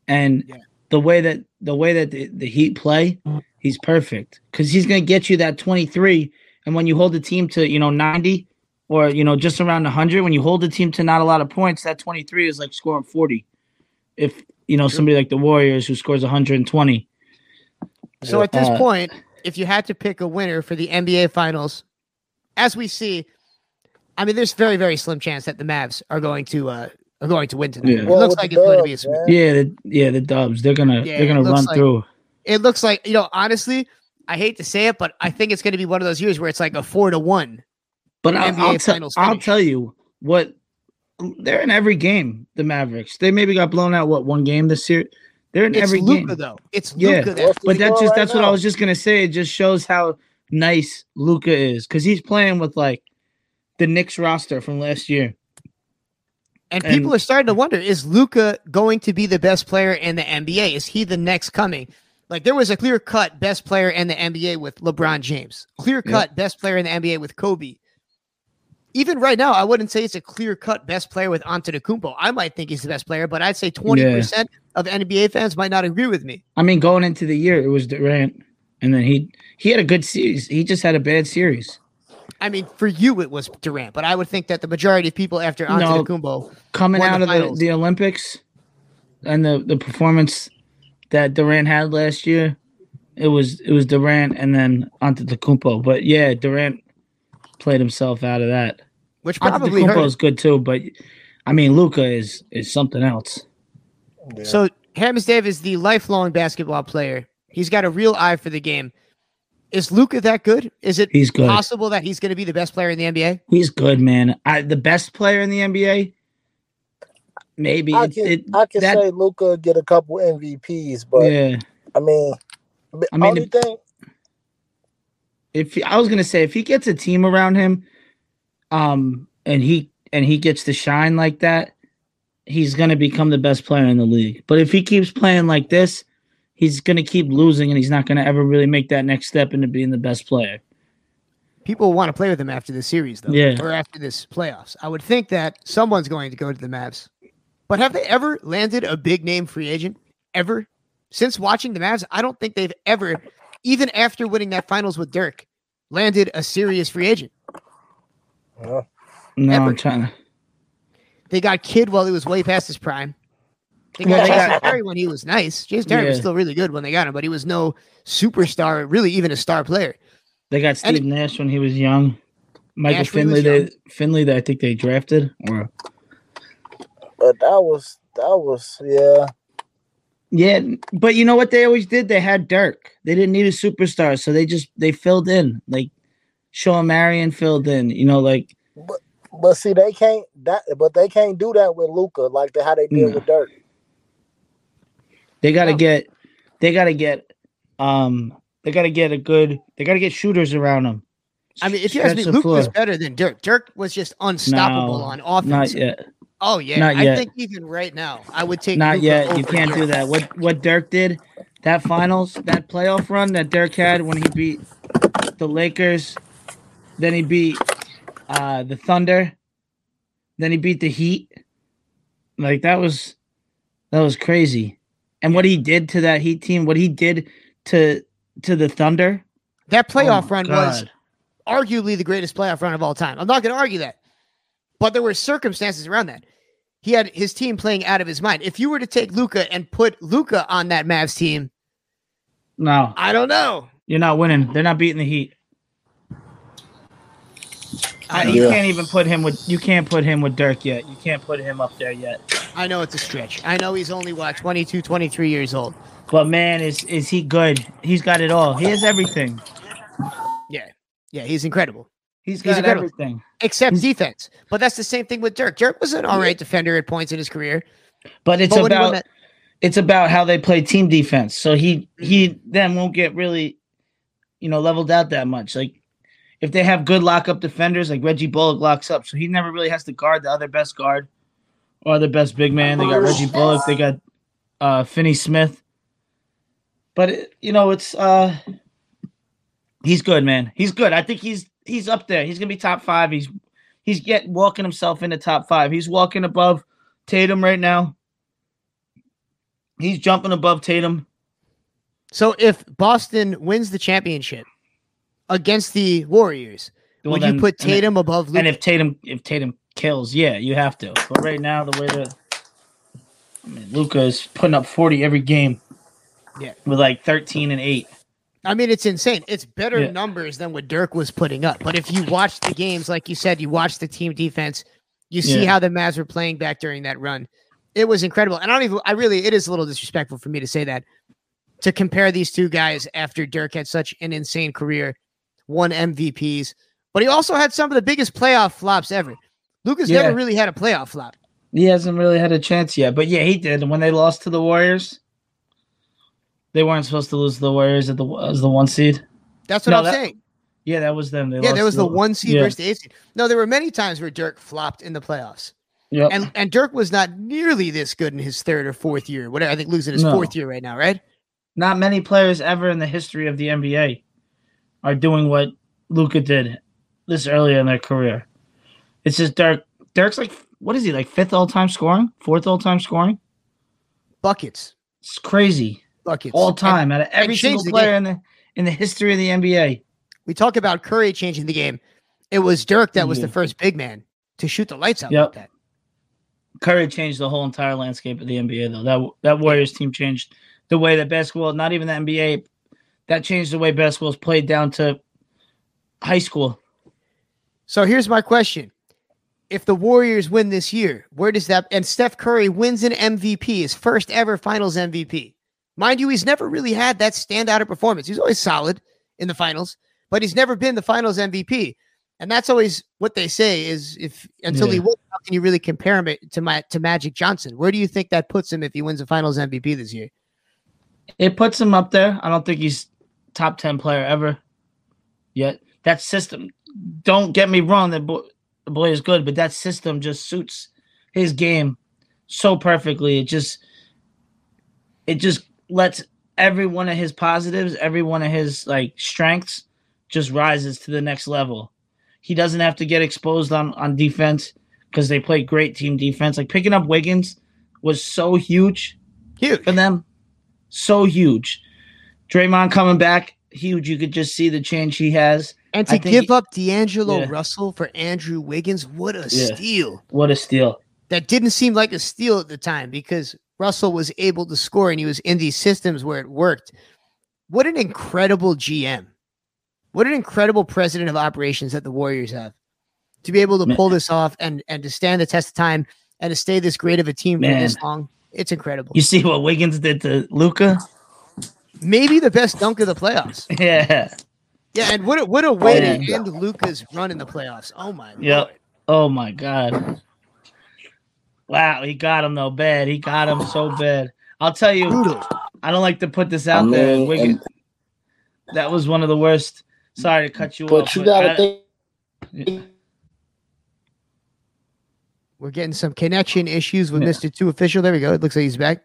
and the way that the way that the, the Heat play, he's perfect because he's gonna get you that twenty three. And when you hold the team to you know ninety or you know just around hundred, when you hold the team to not a lot of points, that twenty three is like scoring forty. If you know somebody like the Warriors who scores one hundred and twenty. So at this Uh, point, if you had to pick a winner for the NBA Finals, as we see, I mean, there's very very slim chance that the Mavs are going to uh, are going to win tonight. Yeah. It Well, looks like the it's going to be a sweep. Yeah, the, yeah, the Dubs. They're gonna Yeah, they're gonna run like- through. It looks like you know, honestly, I hate to say it, but I think it's going to be one of those years where it's like a four to one. But I'll, I'll, tell- Finals I'll tell you what they're in every game. The Mavericks. They maybe got blown out what one game this year. They're in every game. It's every Luka game. though. It's Yeah, Luka. That but that's just right that's what I was just gonna say. It just shows how nice Luka is because he's playing with like the Knicks roster from last year. And people are starting to wonder: Is Luka going to be the best player in the NBA? Is he the next coming? Like there was a clear cut best player in the NBA with LeBron James, clear cut best player in the NBA with Kobe. Even right now, I wouldn't say it's a clear cut best player with Antetokounmpo. I might think he's the best player, but I'd say twenty percent of NBA fans might not agree with me. I mean, going into the year, it was Durant, and then he he had a good series. He just had a bad series. I mean, for you it was Durant, but I would think that the majority of people after No, Antetokounmpo coming won out of the, the Olympics and the, the performance that Durant had last year, it was it was Durant and then Antetokounmpo. But yeah, Durant played himself out of that. Which probably hurt Antetokounmpo him. is good too, but I mean Luka is is something else. So Hammons Dave is the lifelong basketball player. He's got a real eye for the game. Is Luka that good? Is it He's good. possible that he's going to be the best player in the NBA? He's good, man. I, the best player in the NBA. Maybe I can it- I can that- say Luka get a couple MVPs, but yeah. I mean, I mean, only the- thing if he- I was gonna say if he gets a team around him, um, and he and he gets to shine like that, he's gonna become the best player in the league. But if he keeps playing like this, he's gonna keep losing, and he's not gonna ever really make that next step into being the best player. People want to play with him after this series, though, Yeah. or after this playoffs. I would think that someone's going to go to the Mavs. But have they ever landed a big name free agent? ever since watching the Mavs. I don't think they've ever, even after winning that finals with Dirk, landed a serious free agent. No, I'm trying to. They got Kid while he was way past his prime. They got Well, they Jason got- Terry when he was nice. Jason Terry was still really good when they got him, but he was no superstar, really even a star player. They got And- Steve Nash when he was young. Michael Nash Finley, was they, young. Finley, that I think they drafted. Or But that was that was yeah. yeah, but you know what they always did? They had Dirk. They didn't need a superstar, so they just they filled in. Like Shawn Marion filled in. You know, like But but see, they can't that. But they can't do that with Luka like the, how they did No. with Dirk. they got to get, they got to get, um, they got to get a good. They got to get shooters around them. I mean, if you ask me, Stretch the was better than Dirk. Dirk was just unstoppable No, on offense. Not yet. Oh yeah, Not I yet. think even right now, I would take Not Luka yet. You can't do that. What what Dirk did, that finals, that playoff run that Dirk had when he beat the Lakers, then he beat uh the Thunder, then he beat the Heat. Like that was that was crazy. And what he did to that Heat team, what he did to to the Thunder, That playoff Oh run was arguably the greatest playoff run of all time. I'm not going to argue that, but there were circumstances around that. He had his team playing out of his mind. If you were to take Luka and put Luka on that Mavs team, no, I don't know. you're not winning. They're not beating the Heat. I Uh, you know. can't even put him with you can't put him with Dirk yet. You can't put him up there yet. I know it's a stretch. I know he's only what 22, 23 years old. But man, is is he good? He's got it all. He has everything. Yeah, yeah, he's incredible. He's got incredible. everything. except defense. But that's the same thing with Dirk. Dirk was an all right defender at points in his career. But it's But when he won about that- it's about how they play team defense. So he he then won't get really, you know, leveled out that much. Like if they have good lockup defenders, like Reggie Bullock locks up, so he never really has to guard the other best guard or the best big man. They got Reggie Bullock. They got uh Finney Smith. But it- you know, it's uh he's good, man. He's good. I think he's he's up there. He's gonna be top five. He's he's get walking himself into top five. He's walking above Tatum right now. He's jumping above Tatum. So if Boston wins the championship against the Warriors, Well, would then- you put and Tatum above Luka? And if Tatum if Tatum kills, yeah, you have to. But right now, the way that I mean, Luka is putting up forty every game yeah. with like thirteen and eight. I mean, it's insane. It's better Yeah. numbers than what Dirk was putting up. But if you watch the games, like you said, you watch the team defense, you see Yeah. how the Mavs were playing back during that run. It was incredible. And I don't even, I really, it is a little disrespectful for me to say that, to compare these two guys after Dirk had such an insane career, won MVPs, but he also had some of the biggest playoff flops ever. Luka's Yeah. never really had a playoff flop. He hasn't really had a chance yet, but yeah, he did. When they lost to the Warriors, they weren't supposed to lose to the Warriors at the as the one seed. That's what No, I'm that- saying. Yeah, that was them. They Yeah, there was to the one seed yeah. versus the eight seed. No, there were many times where Dirk flopped in the playoffs. Yep. And and Dirk was not nearly this good in his third or fourth year. Whatever. I think losing his No. fourth year right now, right? Not many players ever in the history of the NBA are doing what Luka did this early in their career. It's just Dirk. Dirk's like, what is he like? Fifth all time scoring, fourth all time scoring. Buckets. It's crazy. Buckets. all And- time out of every single player game. in the in the history of the NBA. We talk about Curry changing the game. It was Dirk that was the Mhm. first big man to shoot the lights out Yep. like that. Curry changed the whole entire landscape of the NBA, though. That that Warriors team changed the way that basketball, not even the NBA, that changed the way basketball is played down to high school. So here's my question. If the Warriors win this year, where does that and Steph Curry wins an MVP, his first ever finals MVP. Mind you, he's never really had that standout of performance. He's always solid in the finals, but he's never been the finals MVP. And that's always what they say is if until he wins, how can you really compare him to my to Magic Johnson? Where do you think that puts him if he wins a finals MVP this year? It puts him up there. I don't think he's top ten player ever yet. That system, don't get me wrong, that boy, the boy is good, but that system just suits his game so perfectly. It just it just lets every one of his positives, every one of his like strengths just rises to the next level. He doesn't have to get exposed on on defense because they play great team defense. Like picking up Wiggins was so huge, huge for them. so huge. Draymond coming back, huge. You could just see the change he has. And to give he- up D'Angelo Yeah. Russell for Andrew Wiggins, what a Yeah. steal. What a steal. That didn't seem like a steal at the time because Russell was able to score and he was in these systems where it worked. What an incredible GM. What an incredible president of operations that the Warriors have. To be able to Man. pull this off and and to stand the test of time and to stay this great of a team for this long. It's incredible. You see what Wiggins did to Luka? Maybe the best dunk of the playoffs. [laughs] Yeah. Yeah, and what a, what a way Man. to end Luka's run in the playoffs. Oh my Yep. Oh my god. Wow, he got him though bad. He got him so bad. I'll tell you, I don't like to put this out I there. mean, Wiggins, that was one of the worst. Sorry to cut you But off. you gotta I- think. We're getting some connection issues with Mr. Two Official. There we go. It looks like he's back.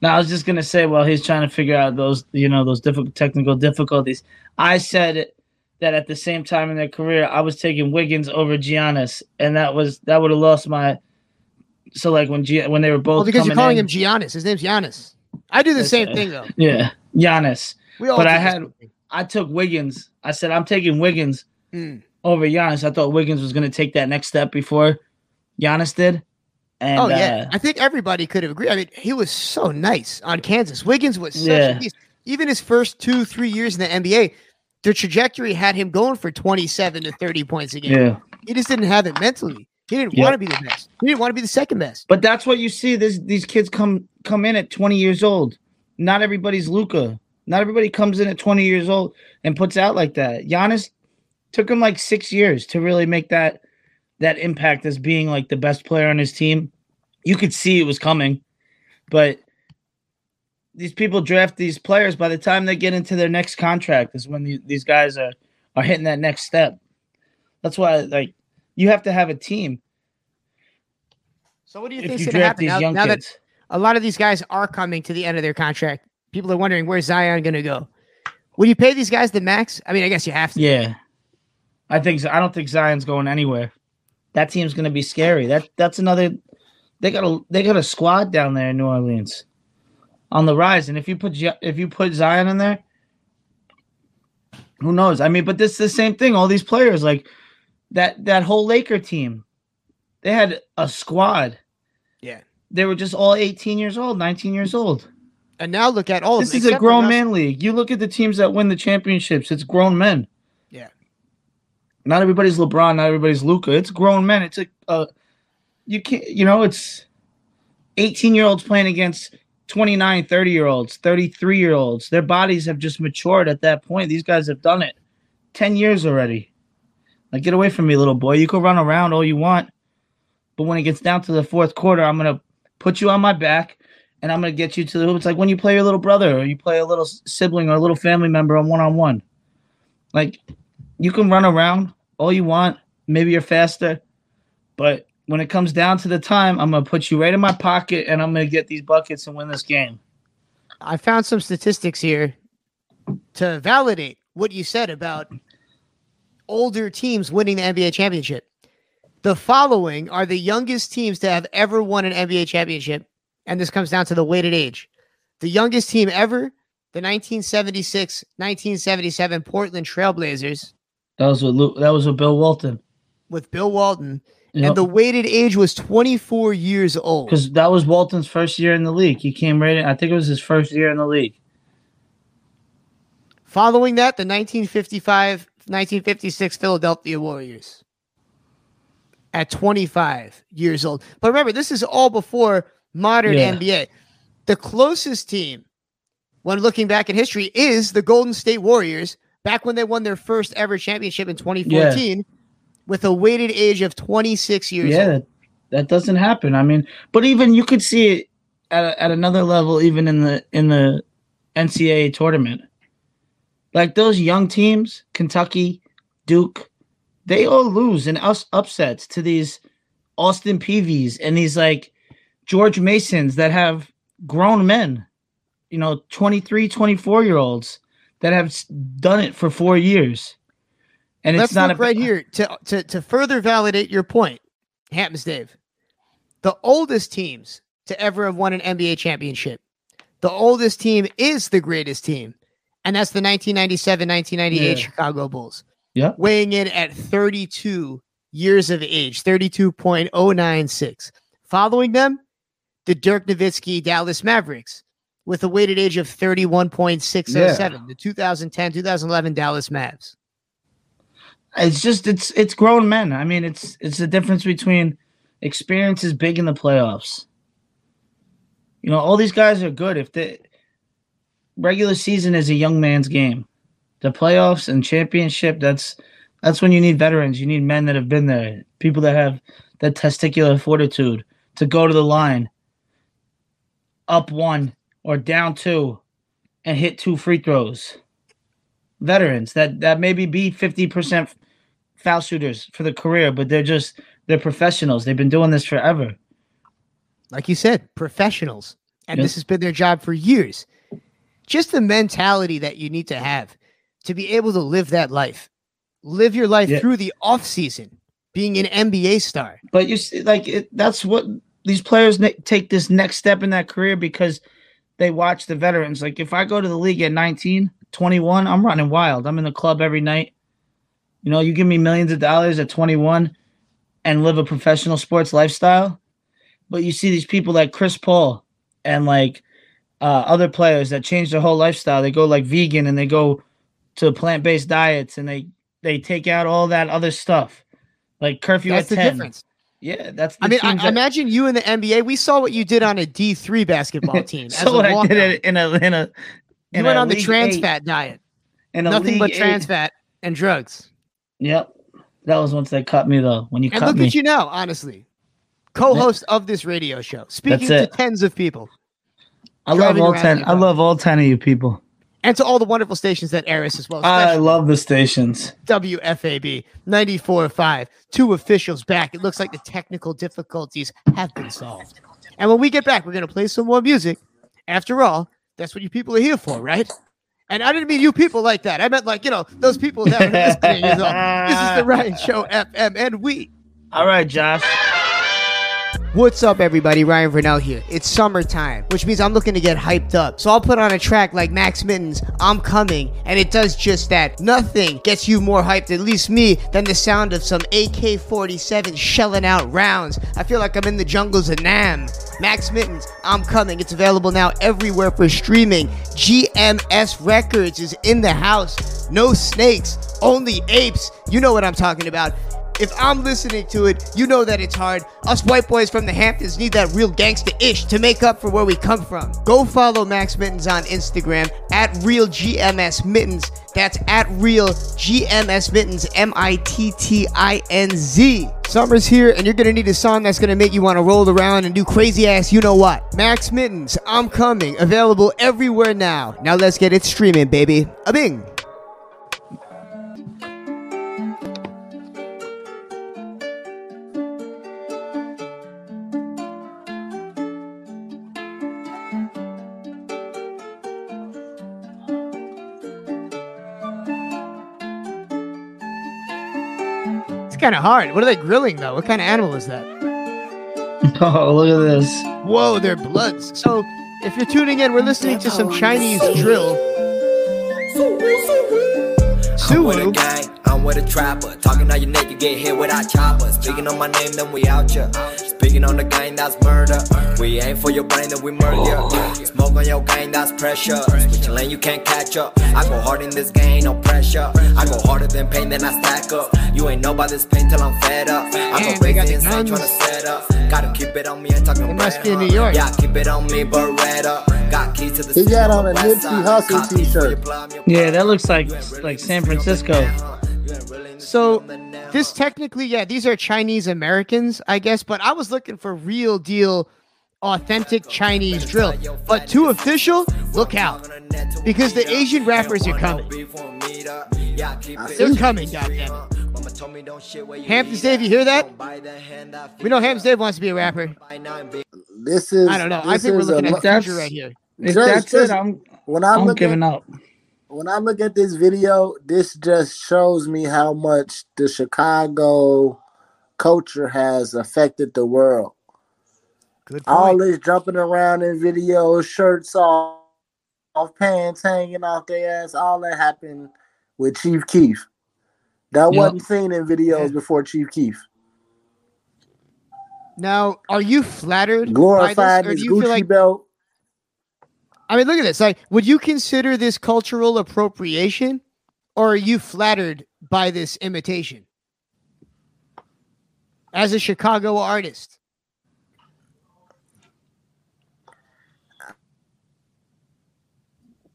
No, I was just gonna say, well, he's trying to figure out those, you know, those difficult technical difficulties, I said that at the same time in their career, I was taking Wiggins over Giannis, and that was that would have lost my. So like when G, when they were both Well, because you're calling in- him Giannis. His name's Giannis. I do the same thing though. [laughs] Yeah, Giannis. We all but I had I took Wiggins. I said I'm taking Wiggins Mm. over Giannis. I thought Wiggins was going to take that next step before Giannis did. And oh yeah, uh, I think everybody could have agreed. I mean, he was so nice on Kansas. Wiggins was such Yeah. a beast. Even his first two, three years in the NBA, the trajectory had him going for 27 to 30 points a game. Yeah. He just didn't have it mentally. He didn't Yep. want to be the best. He didn't want to be the second best. But that's what you see. This these kids come come in at 20 years old. Not everybody's Luka. Not everybody comes in at 20 years old and puts out like that. Giannis took him like six years to really make that that impact as being like the best player on his team. You could see it was coming, but these people draft these players. By the time they get into their next contract, is when the, these guys are are hitting that next step. That's why, like, you have to have a team. So what do you If think's going to happen these now, now that a lot of these guys are coming to the end of their contract? People are wondering where's Zion going to go. Would you pay these guys the max? I mean, I guess you have to. Yeah, I think so. I don't think Zion's going anywhere. That team's going to be scary. That that's another. They got a they got a squad down there in New Orleans, on the rise. And if you put if you put Zion in there, who knows? I mean, but this is the same thing. All these players like that that whole Laker team, they had a squad. Yeah. They were just all 18 years old, 19 years old. And now look at all of This is a grown man league. You look at the teams that win the championships, it's grown men. Not everybody's LeBron, not everybody's Luka. It's grown men. It's a uh, you can't you know, it's 18 year olds playing against 29, 30 year olds, 33 year olds. Their bodies have just matured at that point. These guys have done it 10 years already. Like, get away from me, little boy. You can run around all you want. But when it gets down to the fourth quarter, I'm going to put you on my back and I'm going to get you to the hoop. It's like when you play your little brother or you play a little sibling or a little family member on one on one. Like, you can run around all you want. Maybe you're faster. But when it comes down to the time, I'm to put you right in my pocket and I'm to get these buckets and win this game. I found some statistics here to validate what you said about older teams winning the NBA championship. The following are the youngest teams to have ever won an NBA championship, and this comes down to the weighted age. The youngest team ever, the 1976 1977 Portland Trailblazers That was with Luke, that was with Bill Walton. with Bill Walton, Yep. and the weighted age was 24 years old. Because that was Walton's first year in the league. He came right in. I think it was his first year in the league. Following that, the 1955 1956 Philadelphia Warriors at 25 years old. But remember, this is all before modern Yeah. NBA. The closest team, when looking back in history, is the Golden State Warriors back when they won their first ever championship in 2014 with a weighted age of 26 years yeah, old. that, that doesn't happen. I mean, but even you could see it at, a- at another level, even in the in the NCAA tournament. Like those young teams, Kentucky, Duke, they all lose in us upsets to these Austin Peays and these like George Masons that have grown men, you know, 23, 24 year olds that have done it for four years. And Let's it's not look a right here to, to to further validate your point, Hamptons Dave. The oldest teams to ever have won an NBA championship: The oldest team is the greatest team, and that's the 1997 1998 Yeah. Chicago Bulls, Yeah. weighing in at 32 years of age, 32.096. Following them, the Dirk Nowitzki Dallas Mavericks with a weighted age of 31.607, the 2010 2011 Dallas Mavs. It's just it's it's grown men. I mean, it's it's the difference between experience is big in the playoffs. You know, all these guys are good. If the regular season is a young man's game, the playoffs and championship, that's that's when you need veterans. You need men that have been there, people that have that testicular fortitude to go to the line, up one or down two, and hit two free throws veterans that that maybe be 50% foul shooters for the career but they're just they're professionals they've been doing this forever like you said, professionals. And Yep. this has been their job for years. Just the mentality that you need to have to be able to live that life. Live your life Yeah. through the off season, being an NBA star. but you see like it, that's what these players ne- take this next step in that career because they watch the veterans. Like if i go to the league at 19 21 i'm running wild. I'm in the club every night. You know you give me millions of dollars at 21 and live a professional sports lifestyle but you see these people like chris paul and like uh, other players that change their whole lifestyle. They go like vegan and they go to plant-based diets and they they take out all that other stuff. Like curfew That's at the 10 difference. Yeah that's the I mean, I, that- imagine you in the NBA. We saw what you did on a D3 basketball [laughs] team. so what I did in a in a You went on the trans Eight- fat diet. And Nothing but League trans fat and drugs. Yep, that was once they cut me though. When you And cut look me, at you now, honestly. Co-host of this radio show, speaking to tens of people. I love all ten. in I love all ten of you people. And to all the wonderful stations that air us as well. I love the stations. WFAB 94.5. Two officials back. It looks like the technical difficulties have been solved. And when we get back, we're going to play some more music. After all, that's what you people are here for, right? And I didn't mean you people like that. I meant like, you know, those people that are listening. You know, this is the [laughs] Ryan Show FM, and we. All right, Josh. What's up, everybody? Ryan Vernell here. It's summertime, which means I'm looking to get hyped up. So I'll put on a track like Max Mittinz' I'm Coming, and it does just that. Nothing gets you more hyped, at least me, than the sound of some AK 47 shelling out rounds. I feel like I'm in the jungles of Nam. Max Mittinz, I'm Coming. It's available now everywhere for streaming. GMS Records is in the house. No snakes, only apes. You know what I'm talking about. If I'm listening to it, you know that it's hard. Us white boys from the Hamptons need that real gangsta ish to make up for where we come from. Go follow Max Mittinz on Instagram at real GMS Mittinz. That's at real GMS Mittinz, M I T T I N Z. Summer's here, and you're gonna need a song that's gonna make you wanna roll around and do crazy ass you know what. Max Mittinz, I'm coming. Available everywhere now. Now let's get it streaming, baby. A bing. Kind of hard. What are they grilling though? What kind of animal is that? [laughs] Oh, look at this. Whoa, they're bloods. So, if you're tuning in, we're listening to some Chinese drill. I'm with a I'm with a trapper. Talking on your neck, you get hit without chopper. Speaking on my name, then we out ya. Speaking on the gang, that's murder. We aim for your brain, then we murder ya. Smoke on your gang, that's pressure. Switch your lane, you can't catch up. I go hard in this game, no pressure. I go harder than pain, then I stack up. You ain't know about this pain till I'm fed up. I Damn, go they got crazy the insane, guns. tryna set up. Gotta keep it on me, I'm talking It must be in huh? New York. Yeah, keep it on me, Beretta. Got keys to the He got on on a the west Nipsey. Hussle t-shirt. Yeah, that looks like like San Francisco. So, this technically, yeah, these are Chinese Americans, I guess, but I was looking for real deal, authentic Chinese drill. But Two Official, look out. Because the Asian rappers are coming. They're coming, goddammit. Hamptons Dave, you hear that? We know Hamptons Dave wants to be a rapper. This is. I don't know. I this think we're looking at the future right here. If Just- that's it, I'm when I I'm look giving up. When I look at this video, this just shows me how much the Chicago culture has affected the world. Good All this jumping around in videos, shirts off, off pants hanging off their ass, all that happened with Chief Keef. That Yep. wasn't seen in videos before Chief Keef. Now, are you flattered Glorified by this, or do you feel Gucci like? belt. I mean, look at this. Like, would you consider this cultural appropriation, or are you flattered by this imitation? As a Chicago artist,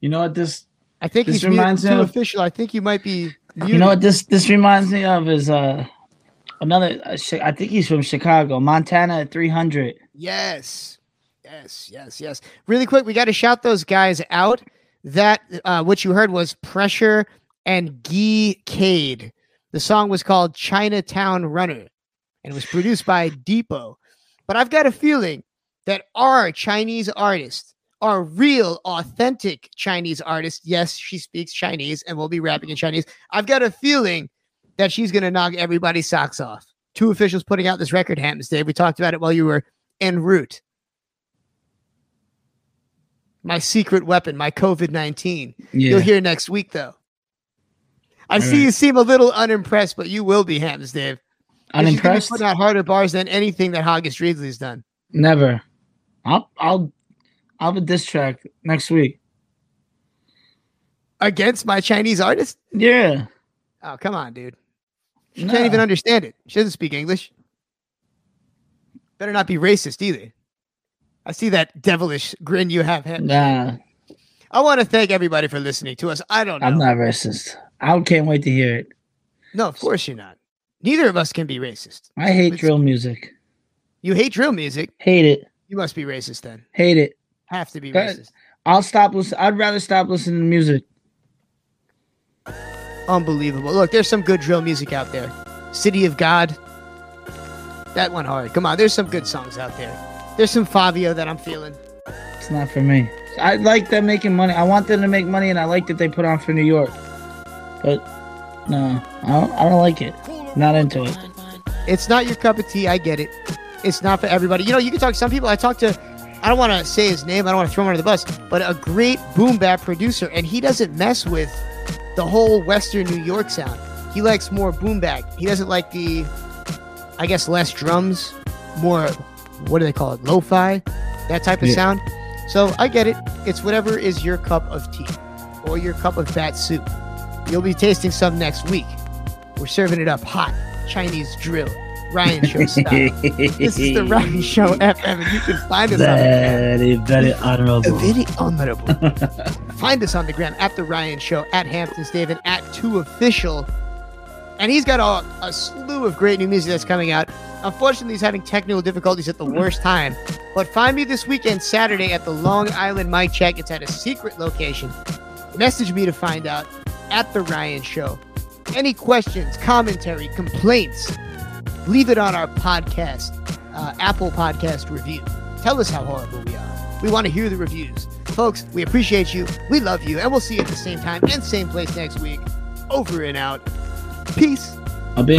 You know what this? I think this he's reminds me too of. official. I think you might be. You know what this this reminds me of is uh another. Uh, I think he's from Chicago, Montana three hundred. Yes. Yes, yes, yes. Really quick, we got to shout those guys out. That uh, what you heard was Pressure and Gee Cade. The song was called Chinatown Runner and it was produced by Depot. But I've got a feeling that our Chinese artists are real, authentic Chinese artists. Yes, she speaks Chinese and will be rapping in Chinese. I've got a feeling that she's going to knock everybody's socks off. Two officials putting out this record, Hamptons Dave. We talked about it while you were en route. My secret weapon, my COVID 19. Yeah. You'll hear next week, though. I see Alright. you seem a little unimpressed, but you will be, Hamptons Dave. 'Cause she's gonna be Unimpressed? Putting out harder bars than anything that Haggis Reedley's done. Never. I'll I'll I'll have a diss track next week. Against my Chinese artist? Yeah. Oh, come on, dude. She No. can't even understand it. She doesn't speak English. Better not be racist either. I see that devilish grin you have. Ham. Nah, I want to thank everybody for listening to us. I don't know. I'm not racist. I can't wait to hear it. No, of course you're not. Neither of us can be racist. I hate drill music. You hate drill music. Hate it. You must be racist then. Hate it. Have to be But racist. I'll stop listening. I'd rather stop listening to music. Unbelievable. Look, there's some good drill music out there. City of God. That one hard. Come on, there's some good songs out there. There's some Fivio that I'm feeling. It's not for me. I like them making money. I want them to make money, and I like that they put on for New York. But no, I don't, I don't like it. Not into it. It's not your cup of tea. I get it. It's not for everybody. You know, you can talk to some people. I talked to, I don't want to say his name. I don't want to throw him under the bus, but a great boom bap producer, and he doesn't mess with the whole Western New York sound. He likes more boom bap. He doesn't like the, I guess, less drums, more, what do they call it, lo-fi, that type of Yeah. sound. So I get it. It's whatever is your cup of tea or your cup of bat soup. You'll be tasting some next week. We're serving it up hot, Chinese drill, Ryan Show [laughs] style. this is the Ryan Show FM, and you can find us on the gram. Very, very honorable. Very honorable. [laughs] Find us on the gram at the Ryan Show, at Hamptons David, at Two Official. And he's got a, a slew of great new music that's coming out. Unfortunately, he's having technical difficulties at the worst time. But find me this weekend, Saturday, at the Long Island Mic Check. It's at a secret location. Message me to find out at The Ryan Show. Any questions, commentary, complaints, leave it on our podcast, uh, Apple Podcast review. Tell us how horrible we are. We want to hear the reviews. Folks, we appreciate you. We love you. And we'll see you at the same time and same place next week. Over and out. Peace. Be.